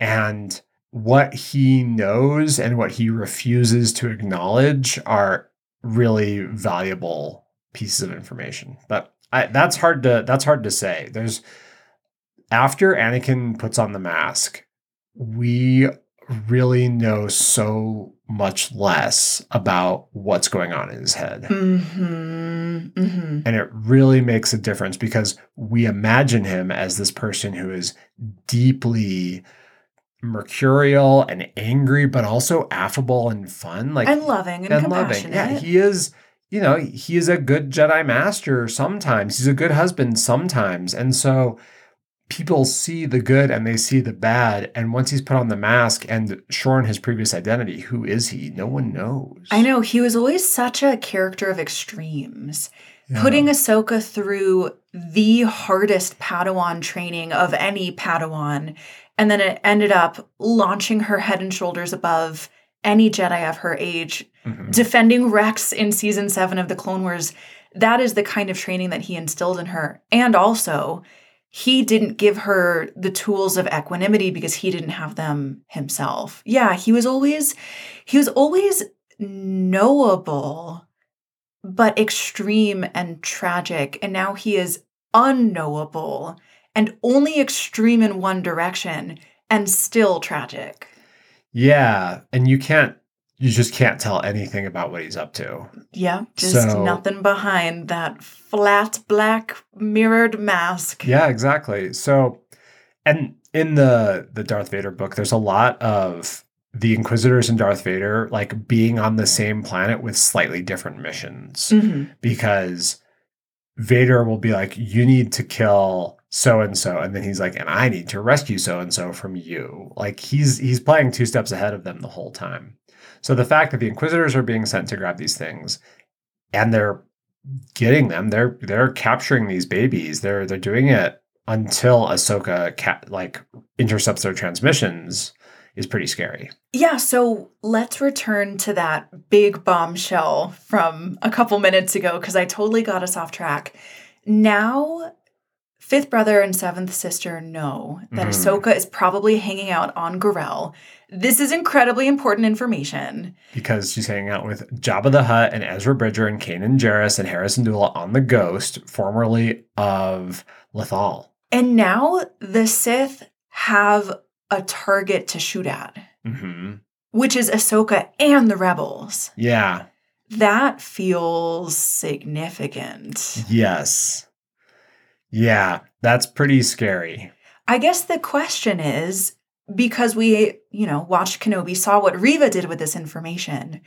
And what he knows and what he refuses to acknowledge are really valuable pieces of information. But I, that's hard to that's hard to say. There's after Anakin puts on the mask, we really know so much less about what's going on in his head. Mm-hmm. Mm-hmm. And it really makes a difference because we imagine him as this person who is deeply mercurial and angry, but also affable and fun. Like and loving and, and loving. compassionate. Yeah, he is, you know, he is a good Jedi master sometimes. He's a good husband sometimes. And so people see the good and they see the bad. And once he's put on the mask and shorn his previous identity, who is he? No one knows. I know he was always such a character of extremes. Yeah. Putting Ahsoka through the hardest Padawan training of any Padawan, and then it ended up launching her head and shoulders above any Jedi of her age, Mhm. defending Rex in season seven of the Clone Wars. That is the kind of training that he instilled in her. And also, he didn't give her the tools of equanimity because he didn't have them himself. Yeah, he was always he was always knowable but extreme and tragic and now he is unknowable and only extreme in one direction and still tragic. Yeah. And you can't, you just can't tell anything about what he's up to. Yeah, just So- nothing behind that flat black mirrored mask. Yeah, exactly. So, and in the the Darth Vader book, there's a lot of the Inquisitors and Darth Vader like being on the same planet with slightly different missions Mhm. because Vader will be like, "You need to kill so and so," and then he's like, "And I need to rescue so and so from you." Like he's he's playing two steps ahead of them the whole time. So the fact that the Inquisitors are being sent to grab these things, and they're getting them, they're they're capturing these babies. They're they're doing it until Ahsoka ca- like intercepts their transmissions is pretty scary. Yeah, so let's return to that big bombshell from a couple minutes ago because I totally got us off track. Now, fifth brother and seventh sister know that Mhm. Ahsoka is probably hanging out on Garel. This is incredibly important information. because she's hanging out with Jabba the Hutt and Ezra Bridger and Kanan Jarrus and Hera Syndulla on the Ghost, formerly of Lothal. And now the Sith have a target to shoot at, hmm which is Ahsoka and the rebels. Yeah. That feels significant. Yes. Yeah. That's pretty scary. I guess the question is because we, you know, watched Kenobi, saw what Reva did with this information.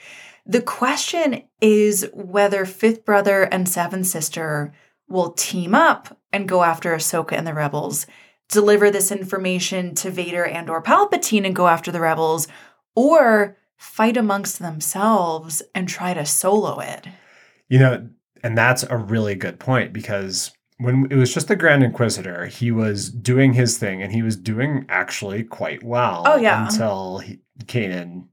The question is whether fifth brother and seventh sister will team up and go after Ahsoka and the rebels, deliver this information to Vader and or Palpatine and go after the rebels, or fight amongst themselves and try to solo it. You know, and that's a really good point because when it was just the Grand Inquisitor, he was doing his thing and he was doing actually quite well. Oh, yeah. Until he, Kanan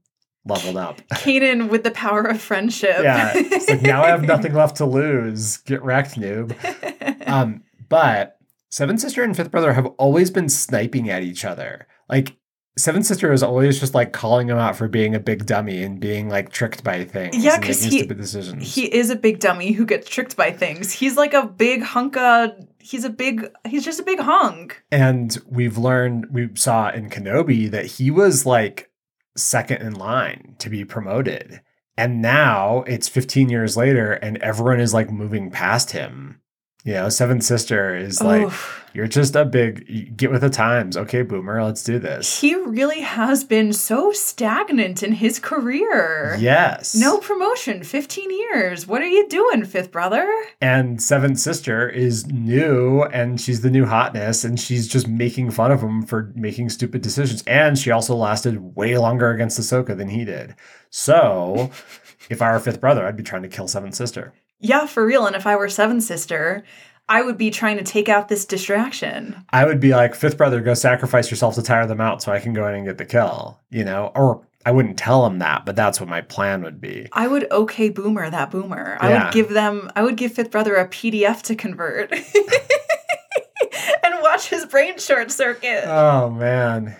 leveled up. Kanan with the power of friendship. yeah. Like now I have nothing left to lose. Get wrecked, noob. Um, but Seven Sister and Fifth Brother have always been sniping at each other. Like Seven Sister is always just like calling him out for being a big dummy and being like tricked by things. Yeah, because he- stupid decisions. He is a big dummy who gets tricked by things. He's like a big hunk of, he's a big, he's just a big hunk. and we've learned we saw in Kenobi that he was like second in line to be promoted. And now it's 15 years later and everyone is like moving past him. You know, Seventh Sister is like, you're just a big get with the times. Okay, boomer, let's do this. he really has been so stagnant in his career. Yes. No promotion, 15 years. What are you doing, fifth brother? And Seventh Sister is new and she's the new hotness and she's just making fun of him for making stupid decisions. And she also lasted way longer against Ahsoka than he did. So if I were fifth brother, I'd be trying to kill Seventh Sister. Yeah, for real. And if I were seventh sister, I would be trying to take out this distraction. I would be like, fifth brother, go sacrifice yourself to tire them out so I can go in and get the kill, you know? Or I wouldn't tell them that, but that's what my plan would be. I would okay boomer that boomer. I Yeah. would give them I would give fifth brother a PDF to convert. and watch his brain short circuit. Oh, man.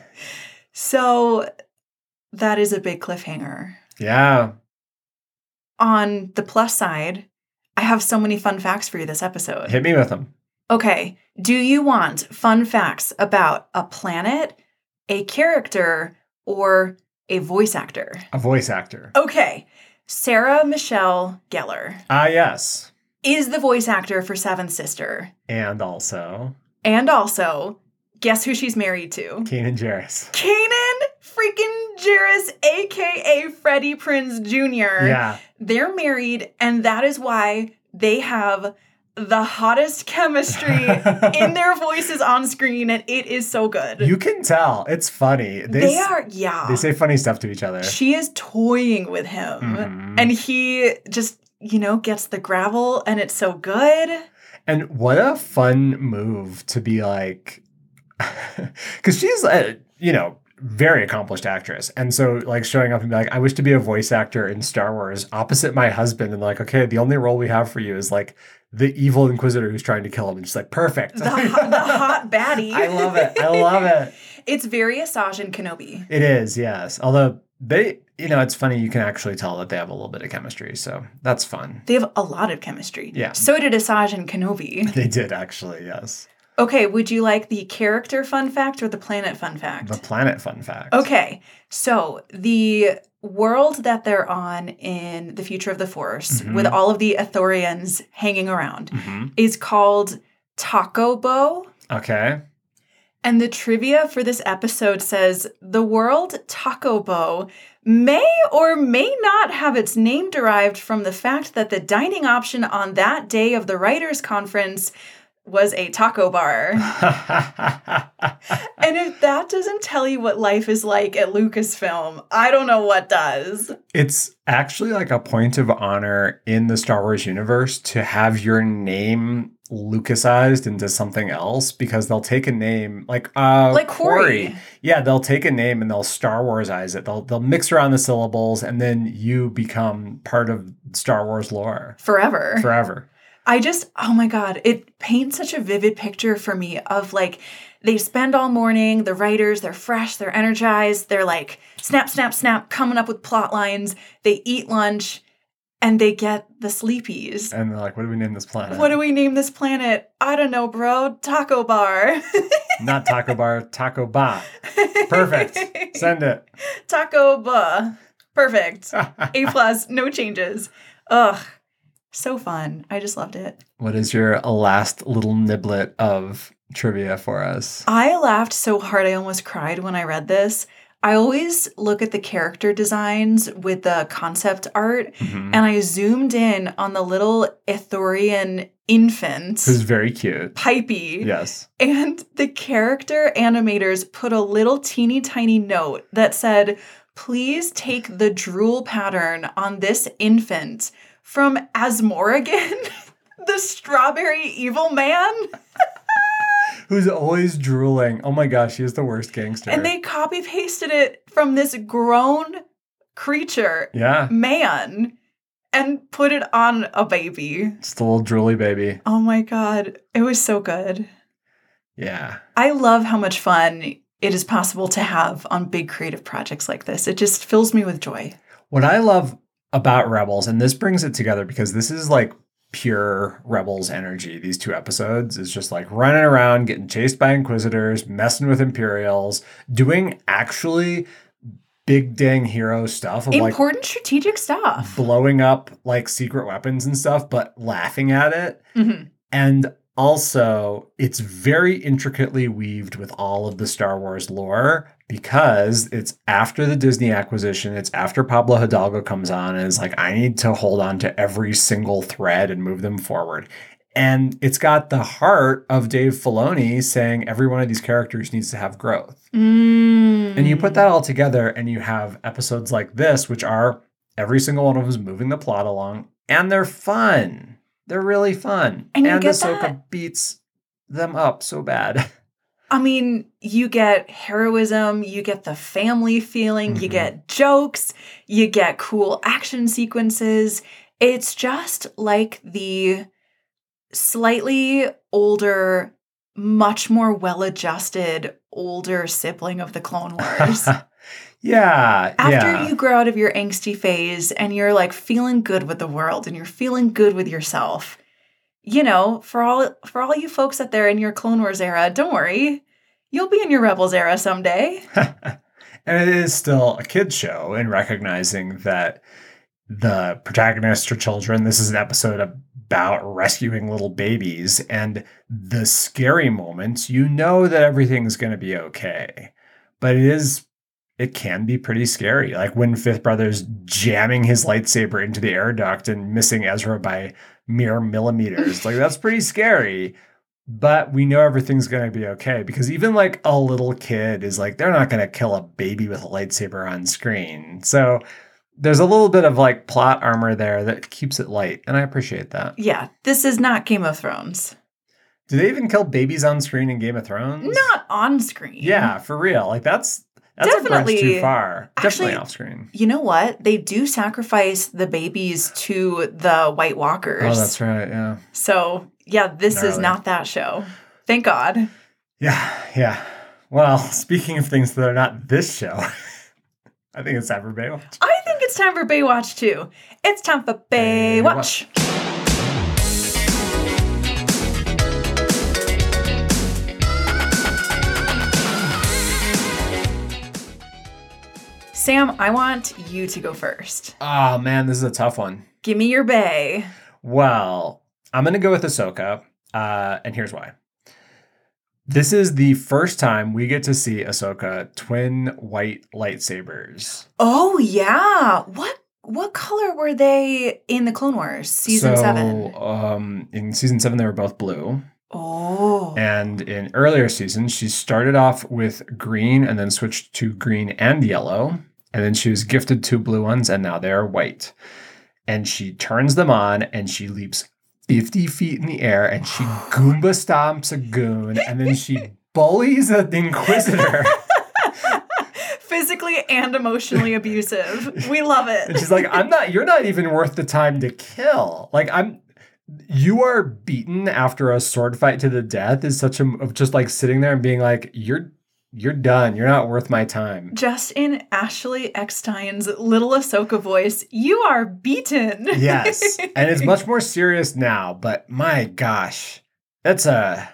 so that is a big cliffhanger. Yeah. On the plus side, I have so many fun facts for you this episode. Hit me with them. Okay, do you want fun facts about a planet, a character, or a voice actor? A voice actor. Okay, Sarah Michelle Gellar Ah, yes. is the voice actor for Seventh Sister. And also, And also, guess who she's married to? Kanan Jarrus. Kanan freaking Jarrus, aka Freddie Prinz Jr. Yeah. They're married, and that is why they have the hottest chemistry in their voices on screen, and it is so good. You can tell. It's funny. They, they s- are, yeah. They say funny stuff to each other. she is toying with him, Mhm. and he just, you know, gets the gravel, and it's so good. And what a fun move to be like, because she's a, you know, very accomplished actress. And so, like, showing up and be like, I wish to be a voice actor in Star Wars opposite my husband. And like, okay, the only role we have for you is like the evil Inquisitor who's trying to kill him. And she's like, perfect. The, hot- the hot baddie. I love it. I love it. It's very Asajj and Kenobi. It is, yes. Although they, you know, it's funny. You can actually tell that they have a little bit of chemistry. So that's fun. They have a lot of chemistry. Yeah. So did Asajj and Kenobi. They did actually, yes. Okay, would you like the character fun fact or the planet fun fact? The planet fun fact. Okay, so the world that they're on in the future of the Force, Mhm. with all of the Ithorians hanging around, hmm is called Takobo. Okay. And the trivia for this episode says the world Takobo may or may not have its name derived from the fact that the dining option on that day of the writers' conference was a taco bar. And if that doesn't tell you what life is like at Lucasfilm, I don't know what does. it's actually like a point of honor in the Star Wars universe to have your name Lucasized into something else because they'll take a name like uh Like Corey. Yeah, they'll take a name and they'll Star Warsize it. They'll they'll mix around the syllables and then you become part of Star Wars lore Forever. forever. I just, oh my God, it paints such a vivid picture for me of like, they spend all morning, the writers, they're fresh, they're energized, they're like, snap, snap, snap, coming up with plot lines. They eat lunch and they get the sleepies. And they're like, what do we name this planet? What do we name this planet? I don't know, bro. Taco bar. Not Taco Bar, Taco Ba. Perfect. Send it. Taco ba. Perfect. A plus, no changes. Ugh. So fun. I just loved it. What is your last little niblet of trivia for us? I laughed so hard I almost cried when I read this. I always look at the character designs with the concept art Mhm. and I zoomed in on the little Ithorian infant, Who's very cute. Pipey. Yes. And the character animators put a little teeny tiny note that said, please take the drool pattern on this infant from Azmorigan, the strawberry evil man. Who's always drooling. Oh my gosh, he is the worst gangster. And they copy pasted it from this grown creature, yeah, man, and put it on a baby. just a little drooly baby. Oh my God. It was so good. Yeah. I love how much fun it is possible to have on big creative projects like this. It just fills me with joy. What I love about Rebels, and this brings it together because this is like pure Rebels energy. These two episodes is just like running around, getting chased by Inquisitors, messing with Imperials, doing actually big dang hero stuff of like Important strategic stuff. blowing up like secret weapons and stuff, but laughing at it. Mhm. And also, it's very intricately weaved with all of the Star Wars lore because it's after the Disney acquisition, it's after Pablo Hidalgo comes on and is like, I need to hold on to every single thread and move them forward. And it's got the heart of Dave Filoni saying every one of these characters needs to have growth. Mm. And you put that all together and you have episodes like this, which are every single one of them is moving the plot along and they're fun. They're really fun. And get Ahsoka that- beats them up so bad. I mean, you get heroism, you get the family feeling, you Mhm. get jokes, you get cool action sequences. It's just like the slightly older, much more well adjusted, older sibling of the Clone Wars. yeah. After yeah. you grow out of your angsty phase and you're like feeling good with the world and you're feeling good with yourself, you know, for all for all you folks out there in your Clone Wars era, don't worry. You'll be in your Rebels era someday. and it is still a kid's show and recognizing that the protagonists are children. This is an episode about rescuing little babies and the scary moments. You know that everything's going to be okay, but it is. It can be pretty scary. Like when Fifth Brother's jamming his lightsaber into the air duct and missing Ezra by mere millimeters. like that's pretty scary but we know everything's going to be okay because even like a little kid is like they're not going to kill a baby with a lightsaber on screen so there's a little bit of like plot armor there that keeps it light and i appreciate that Yeah, this is not Game of Thrones. do they even kill babies on screen in game of thrones Not on screen. yeah for real like that's that's Definitely. too far definitely off screen You know what? They do sacrifice the babies to the White Walkers. oh that's right yeah So, yeah, this is not that show. Thank God. yeah yeah well speaking of things that are not this show i think it's time for Bae Watch I think it's time for Bae Watch too. It's time for Bae Watch. Sam, I want you to go first. oh man this is a tough one Give me your bae. Well, I'm going to go with Ahsoka, uh, and here's why. This is the first time we get to see Ahsoka twin white lightsabers. Oh yeah. What what color were they in the Clone Wars season so, 7? Um, in season seven, they were both blue. Oh. And in earlier seasons, she started off with green and then switched to green and yellow. And then she was gifted two blue ones, and now they're white. And she turns them on and she leaps 50 feet in the air and she Goomba stomps a goon and then she bullies an inquisitor. Physically and emotionally abusive. We love it. And she's like, I'm not, you're not even worth the time to kill. Like, I'm, you are beaten after a sword fight to the death is such a, of just like sitting there and being like, you're, you're done. You're not worth my time. Just in Ashley Eckstein's little Ahsoka voice, you are beaten. yes. And it's much more serious now, but my gosh, that's a,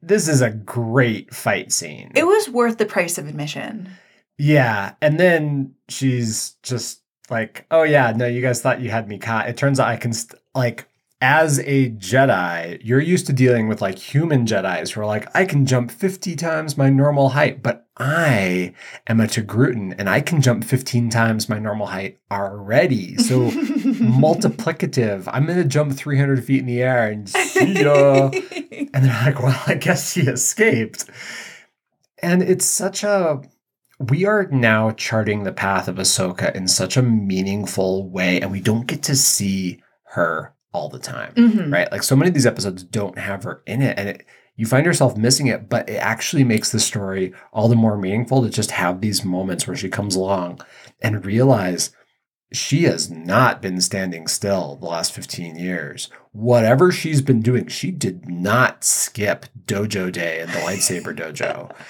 this is a great fight scene. It was worth the price of admission. Yeah. And then she's just like, oh, yeah, no, you guys thought you had me caught. It turns out I can, st- like, as a Jedi, you're used to dealing with like human Jedi's who are like, I can jump 50 times my normal height, but I am a Togrutan and I can jump 15 times my normal height already. So multiplicative. I'm going to jump 300 feet in the air and see ya. And they're like, well, I guess she escaped. And it's such a. We are now charting the path of Ahsoka in such a meaningful way, and we don't get to see her all the time, Mhm. right? Like so many of these episodes don't have her in it, and it, you find yourself missing it, but it actually makes the story all the more meaningful to just have these moments where she comes along and realize she has not been standing still the last 15 years. Whatever she's been doing, she did not skip dojo day in the lightsaber dojo.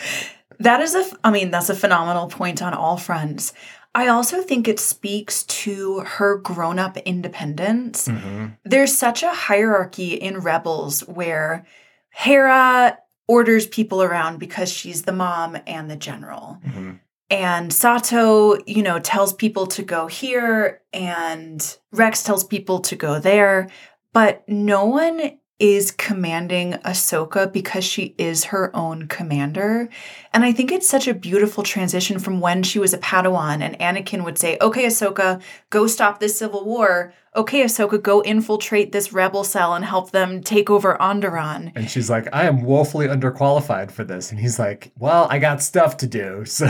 That is a, I mean, that's a phenomenal point on all fronts. I also think it speaks to her grown up independence. Mhm. There's such a hierarchy in Rebels where Hera orders people around because she's the mom and the general. Mhm. And Sato, you know, tells people to go here, and Rex tells people to go there. But no one is commanding Ahsoka because she is her own commander. And I think it's such a beautiful transition from when she was a Padawan and Anakin would say, Okay, Ahsoka, go stop this civil war. Okay, Ahsoka, go infiltrate this rebel cell and help them take over Onderon. And she's like, I am woefully underqualified for this. And he's like, Well, I got stuff to do. So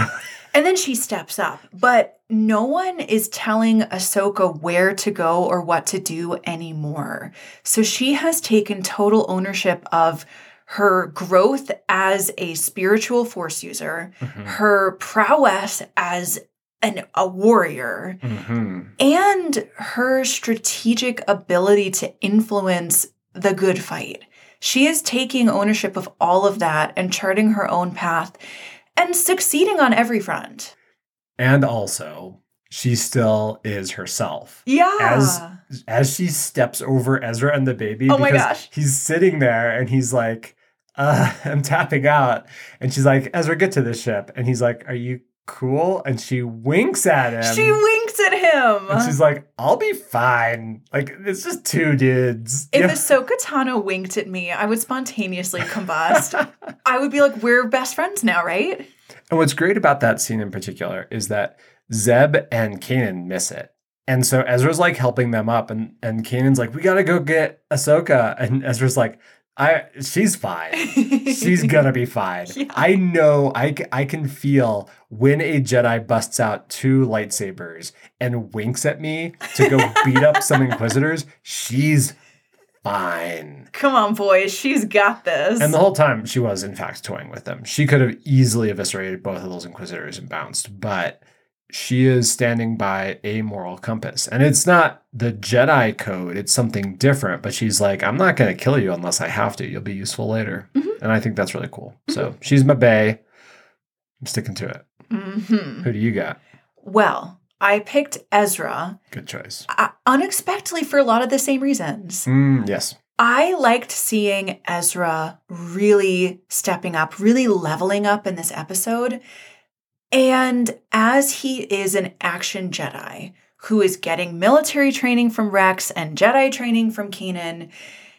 And then she steps up, but no one is telling Ahsoka where to go or what to do anymore. So she has taken total ownership of her growth as a spiritual force user, her prowess as an, a warrior, Mhm. and her strategic ability to influence the good fight. She is taking ownership of all of that and charting her own path and succeeding on every front. and also, she still is herself. Yeah. As as she steps over Ezra and the baby, Oh my because gosh. he's sitting there and he's like, uh, I'm tapping out. And she's like, Ezra, get to the ship. And he's like, Are you cool? And she winks at him. she winks him. and she's like, I'll be fine. Like, it's just two dudes. if Yeah. Ahsoka Tano winked at me, I would spontaneously combust. I would be like, we're best friends now, right? And what's great about that scene in particular is that Zeb and Kanan miss it. And so Ezra's like helping them up, and, and Kanan's like, We gotta go get Ahsoka. And Ezra's like, I she's fine. She's gonna be fine. Yeah. I know I I can feel when a Jedi busts out two lightsabers and winks at me to go beat up some Inquisitors. She's fine. Come on, boys. She's got this. And the whole time she was, in fact, toying with them. She could have easily eviscerated both of those Inquisitors and bounced, but she is standing by a moral compass. And it's not the Jedi code, it's something different, but she's like, I'm not going to kill you unless I have to. You'll be useful later. Mhm. And I think that's really cool. So she's my bae. I'm sticking to it. Mhm. Who do you got? Well, I picked Ezra Good choice. uh, unexpectedly for a lot of the same reasons. Mm, yes. I liked seeing Ezra really stepping up, really leveling up in this episode. And as he is an action Jedi who is getting military training from Rex and Jedi training from Kanan,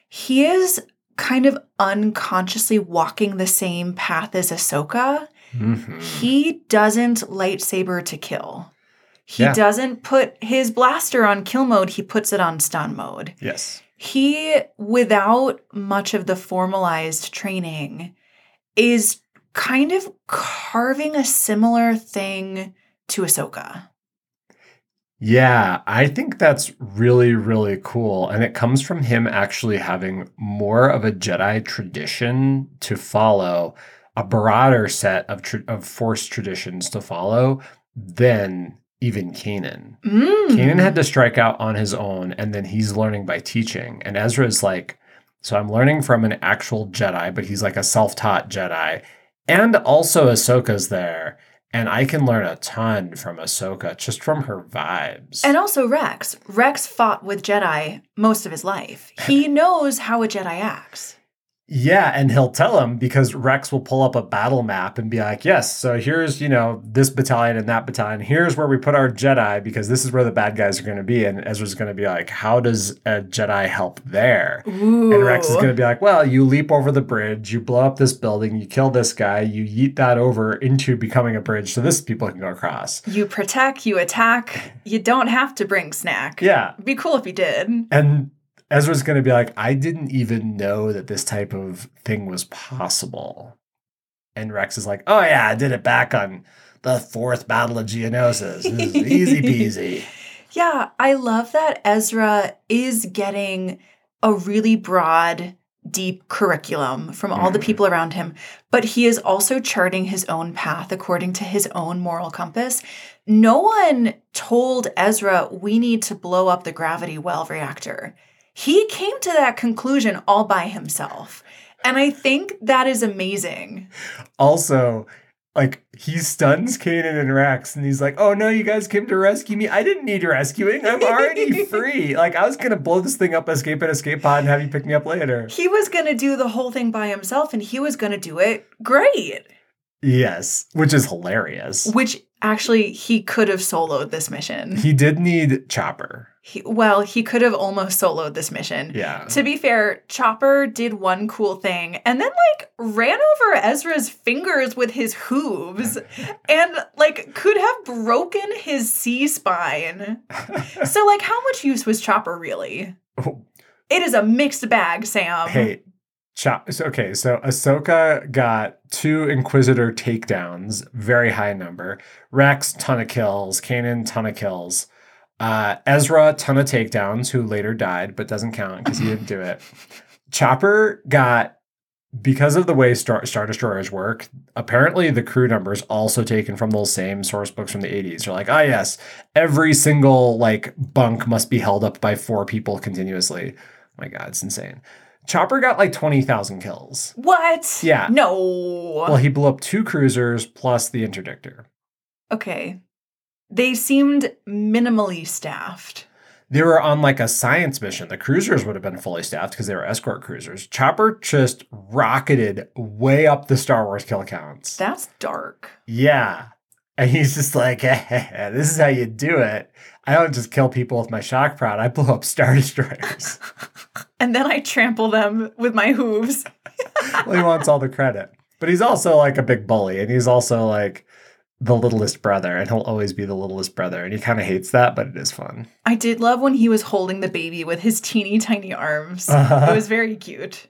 he is kind of unconsciously walking the same path as Ahsoka. Mhm. He doesn't lightsaber to kill. He Yeah. doesn't put his blaster on kill mode, he puts it on stun mode. Yes. He, without much of the formalized training, is kind of carving a similar thing to Ahsoka. Yeah, I think that's really, really cool. And it comes from him actually having more of a Jedi tradition to follow, a broader set of, tr- of Force traditions to follow than even Kanan. Mm. Kanan had to strike out on his own, and then he's learning by teaching. And Ezra is like, so I'm learning from an actual Jedi, but he's like a self taught Jedi. And also, Ahsoka's there. And I can learn a ton from Ahsoka just from her vibes. And also Rex. Rex fought with Jedi most of his life. He knows how a Jedi acts. Yeah, and he'll tell him because Rex will pull up a battle map and be like, "Yes, so here's you know this battalion and that battalion. Here's where we put our Jedi because this is where the bad guys are going to be." And Ezra's going to be like, "How does a Jedi help there?" Ooh. And Rex is going to be like, "Well, you leap over the bridge, you blow up this building, you kill this guy, you yeet that over into becoming a bridge, so this people can go across." You protect, you attack. You don't have to bring snack. Yeah, It'd be cool if you did. And Ezra's going to be like, I didn't even know that this type of thing was possible. And Rex is like, Oh, yeah, I did it back on the fourth battle of Geonosis. This is easy peasy. Yeah, I love that Ezra is getting a really broad, deep curriculum from all the Mhm. people around him, but he is also charting his own path according to his own moral compass. No one told Ezra, we need to blow up the gravity well reactor. He came to that conclusion all by himself. And I think that is amazing. Also, like, he stuns Kanan and Rex, and he's like, Oh, no, you guys came to rescue me. I didn't need rescuing. I'm already free. Like, I was going to blow this thing up, escape an escape pod, and have you pick me up later. He was going to do the whole thing by himself and he was going to do it great. Yes, which is hilarious. which Actually, he could have soloed this mission. He did need Chopper. He, well, he could have almost soloed this mission. Yeah. To be fair, Chopper did one cool thing and then like ran over Ezra's fingers with his hooves and like could have broken his C spine. so like how much use was Chopper really? It is a mixed bag, Sam. Hey, Chop. Okay, so Ahsoka got two Inquisitor takedowns, very high number. Rex, ton of kills. Kanan, ton of kills. Uh, Ezra, ton of takedowns, who later died, but doesn't count because he didn't do it. Chopper got, because of the way Star, Star Destroyers work, apparently the crew numbers also taken from those same source books from the 80s. They're like, ah, yes, every single like bunk must be held up by four people continuously. Oh my God, it's insane. Chopper got like 20,000 kills. What? Yeah. No. Well, he blew up two cruisers plus the interdictor. okay. They seemed minimally staffed. They were on like a science mission. The cruisers would have been fully staffed because they were escort cruisers. Chopper just rocketed way up the Star Wars kill counts. That's dark. yeah. And he's just like, eh, eh, eh, this is how you do it. I don't just kill people with my shock prod. I blow up Star Destroyers. And then I trample them with my hooves. well, he wants all the credit. But he's also like a big bully, and he's also like the littlest brother, and he'll always be the littlest brother. And he kind of hates that, but it is fun. I did love when he was holding the baby with his teeny tiny arms. Uh-huh. It was very cute.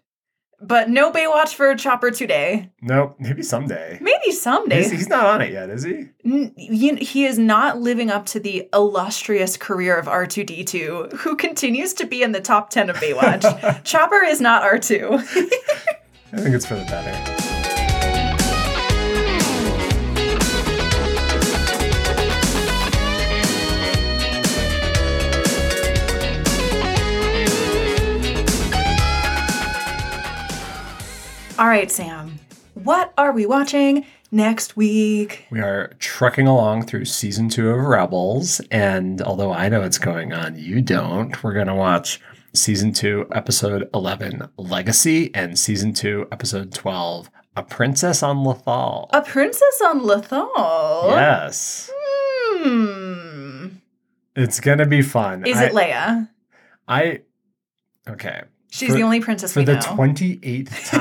But no Bae Watch for Chopper today. Nope, maybe someday. Maybe someday. He's, he's not on it yet, is he? N- you- he is not living up to the illustrious career of R2D2, who continues to be in the top 10 of Bae Watch. Chopper is not R2. I think it's for the better. All right, Sam. What are we watching next week? We are trucking along through season two of Rebels, and although I know what's going on, you don't. We're gonna watch season two, episode eleven, Legacy, and season two, episode twelve, A Princess on Lothal. A Princess on Lothal? Yes, Hmm. it's gonna be fun. Is I, it Leia? I okay. She's For- the only princess For the twenty eighth time,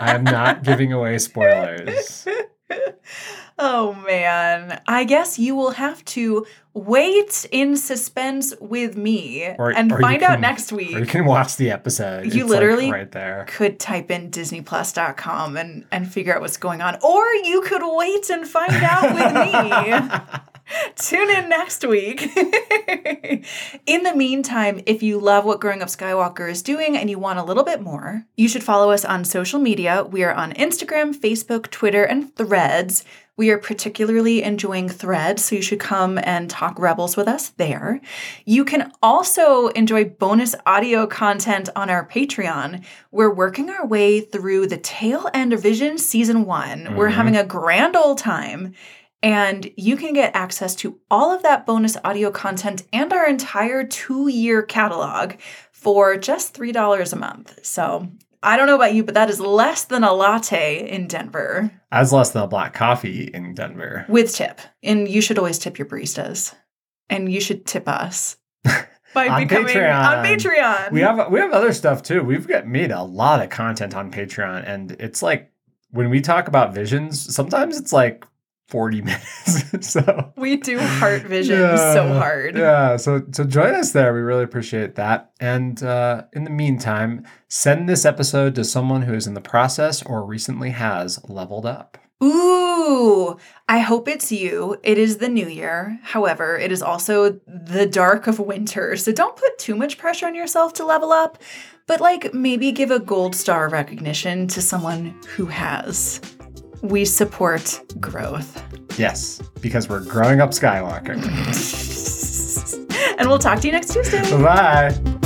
I am not giving away spoilers. oh man. I guess you will have to wait in suspense with me Or- and or find out can- next Or you can watch the episode. You It's, like, literally right there. Could type in disneyplus.com and, and figure out what's going on. Or you could wait and find out with me. Tune in next week. in the meantime, if you love what Growing Up Skywalker is doing and you want a little bit more, you should follow us on social media. We are on Instagram, Facebook, Twitter, and Threads. We are particularly enjoying Threads, so you should come and talk Rebels with us there. You can also enjoy bonus audio content on our Patreon. We're working our way through the tail end of Vision Season one We're Mhm. having a grand old time. And you can get access to all of that bonus audio content and our entire two year catalog for just $3 a month. So I don't know about you, but that is less than a latte in Denver As less than a black coffee in Denver. with tip. And you should always tip your baristas. And you should tip us by On becoming Patreon. on Patreon. We have we have other stuff too. We've got made a lot of content on Patreon, and it's like when we talk about visions, sometimes it's like forty minutes. so we do heart vision so hard. Yeah, so so join us there. We really appreciate that. And uh, in the meantime, send this episode to someone who is in the process or recently has leveled up. Ooh, I hope it's you. It is the new year. However, it is also the dark of winter. So don't put too much pressure on yourself to level up, but like maybe give a gold star recognition to someone who has. We support growth. Yes, because we're growing up Skywalker. and we'll talk to you next Tuesday. Bye.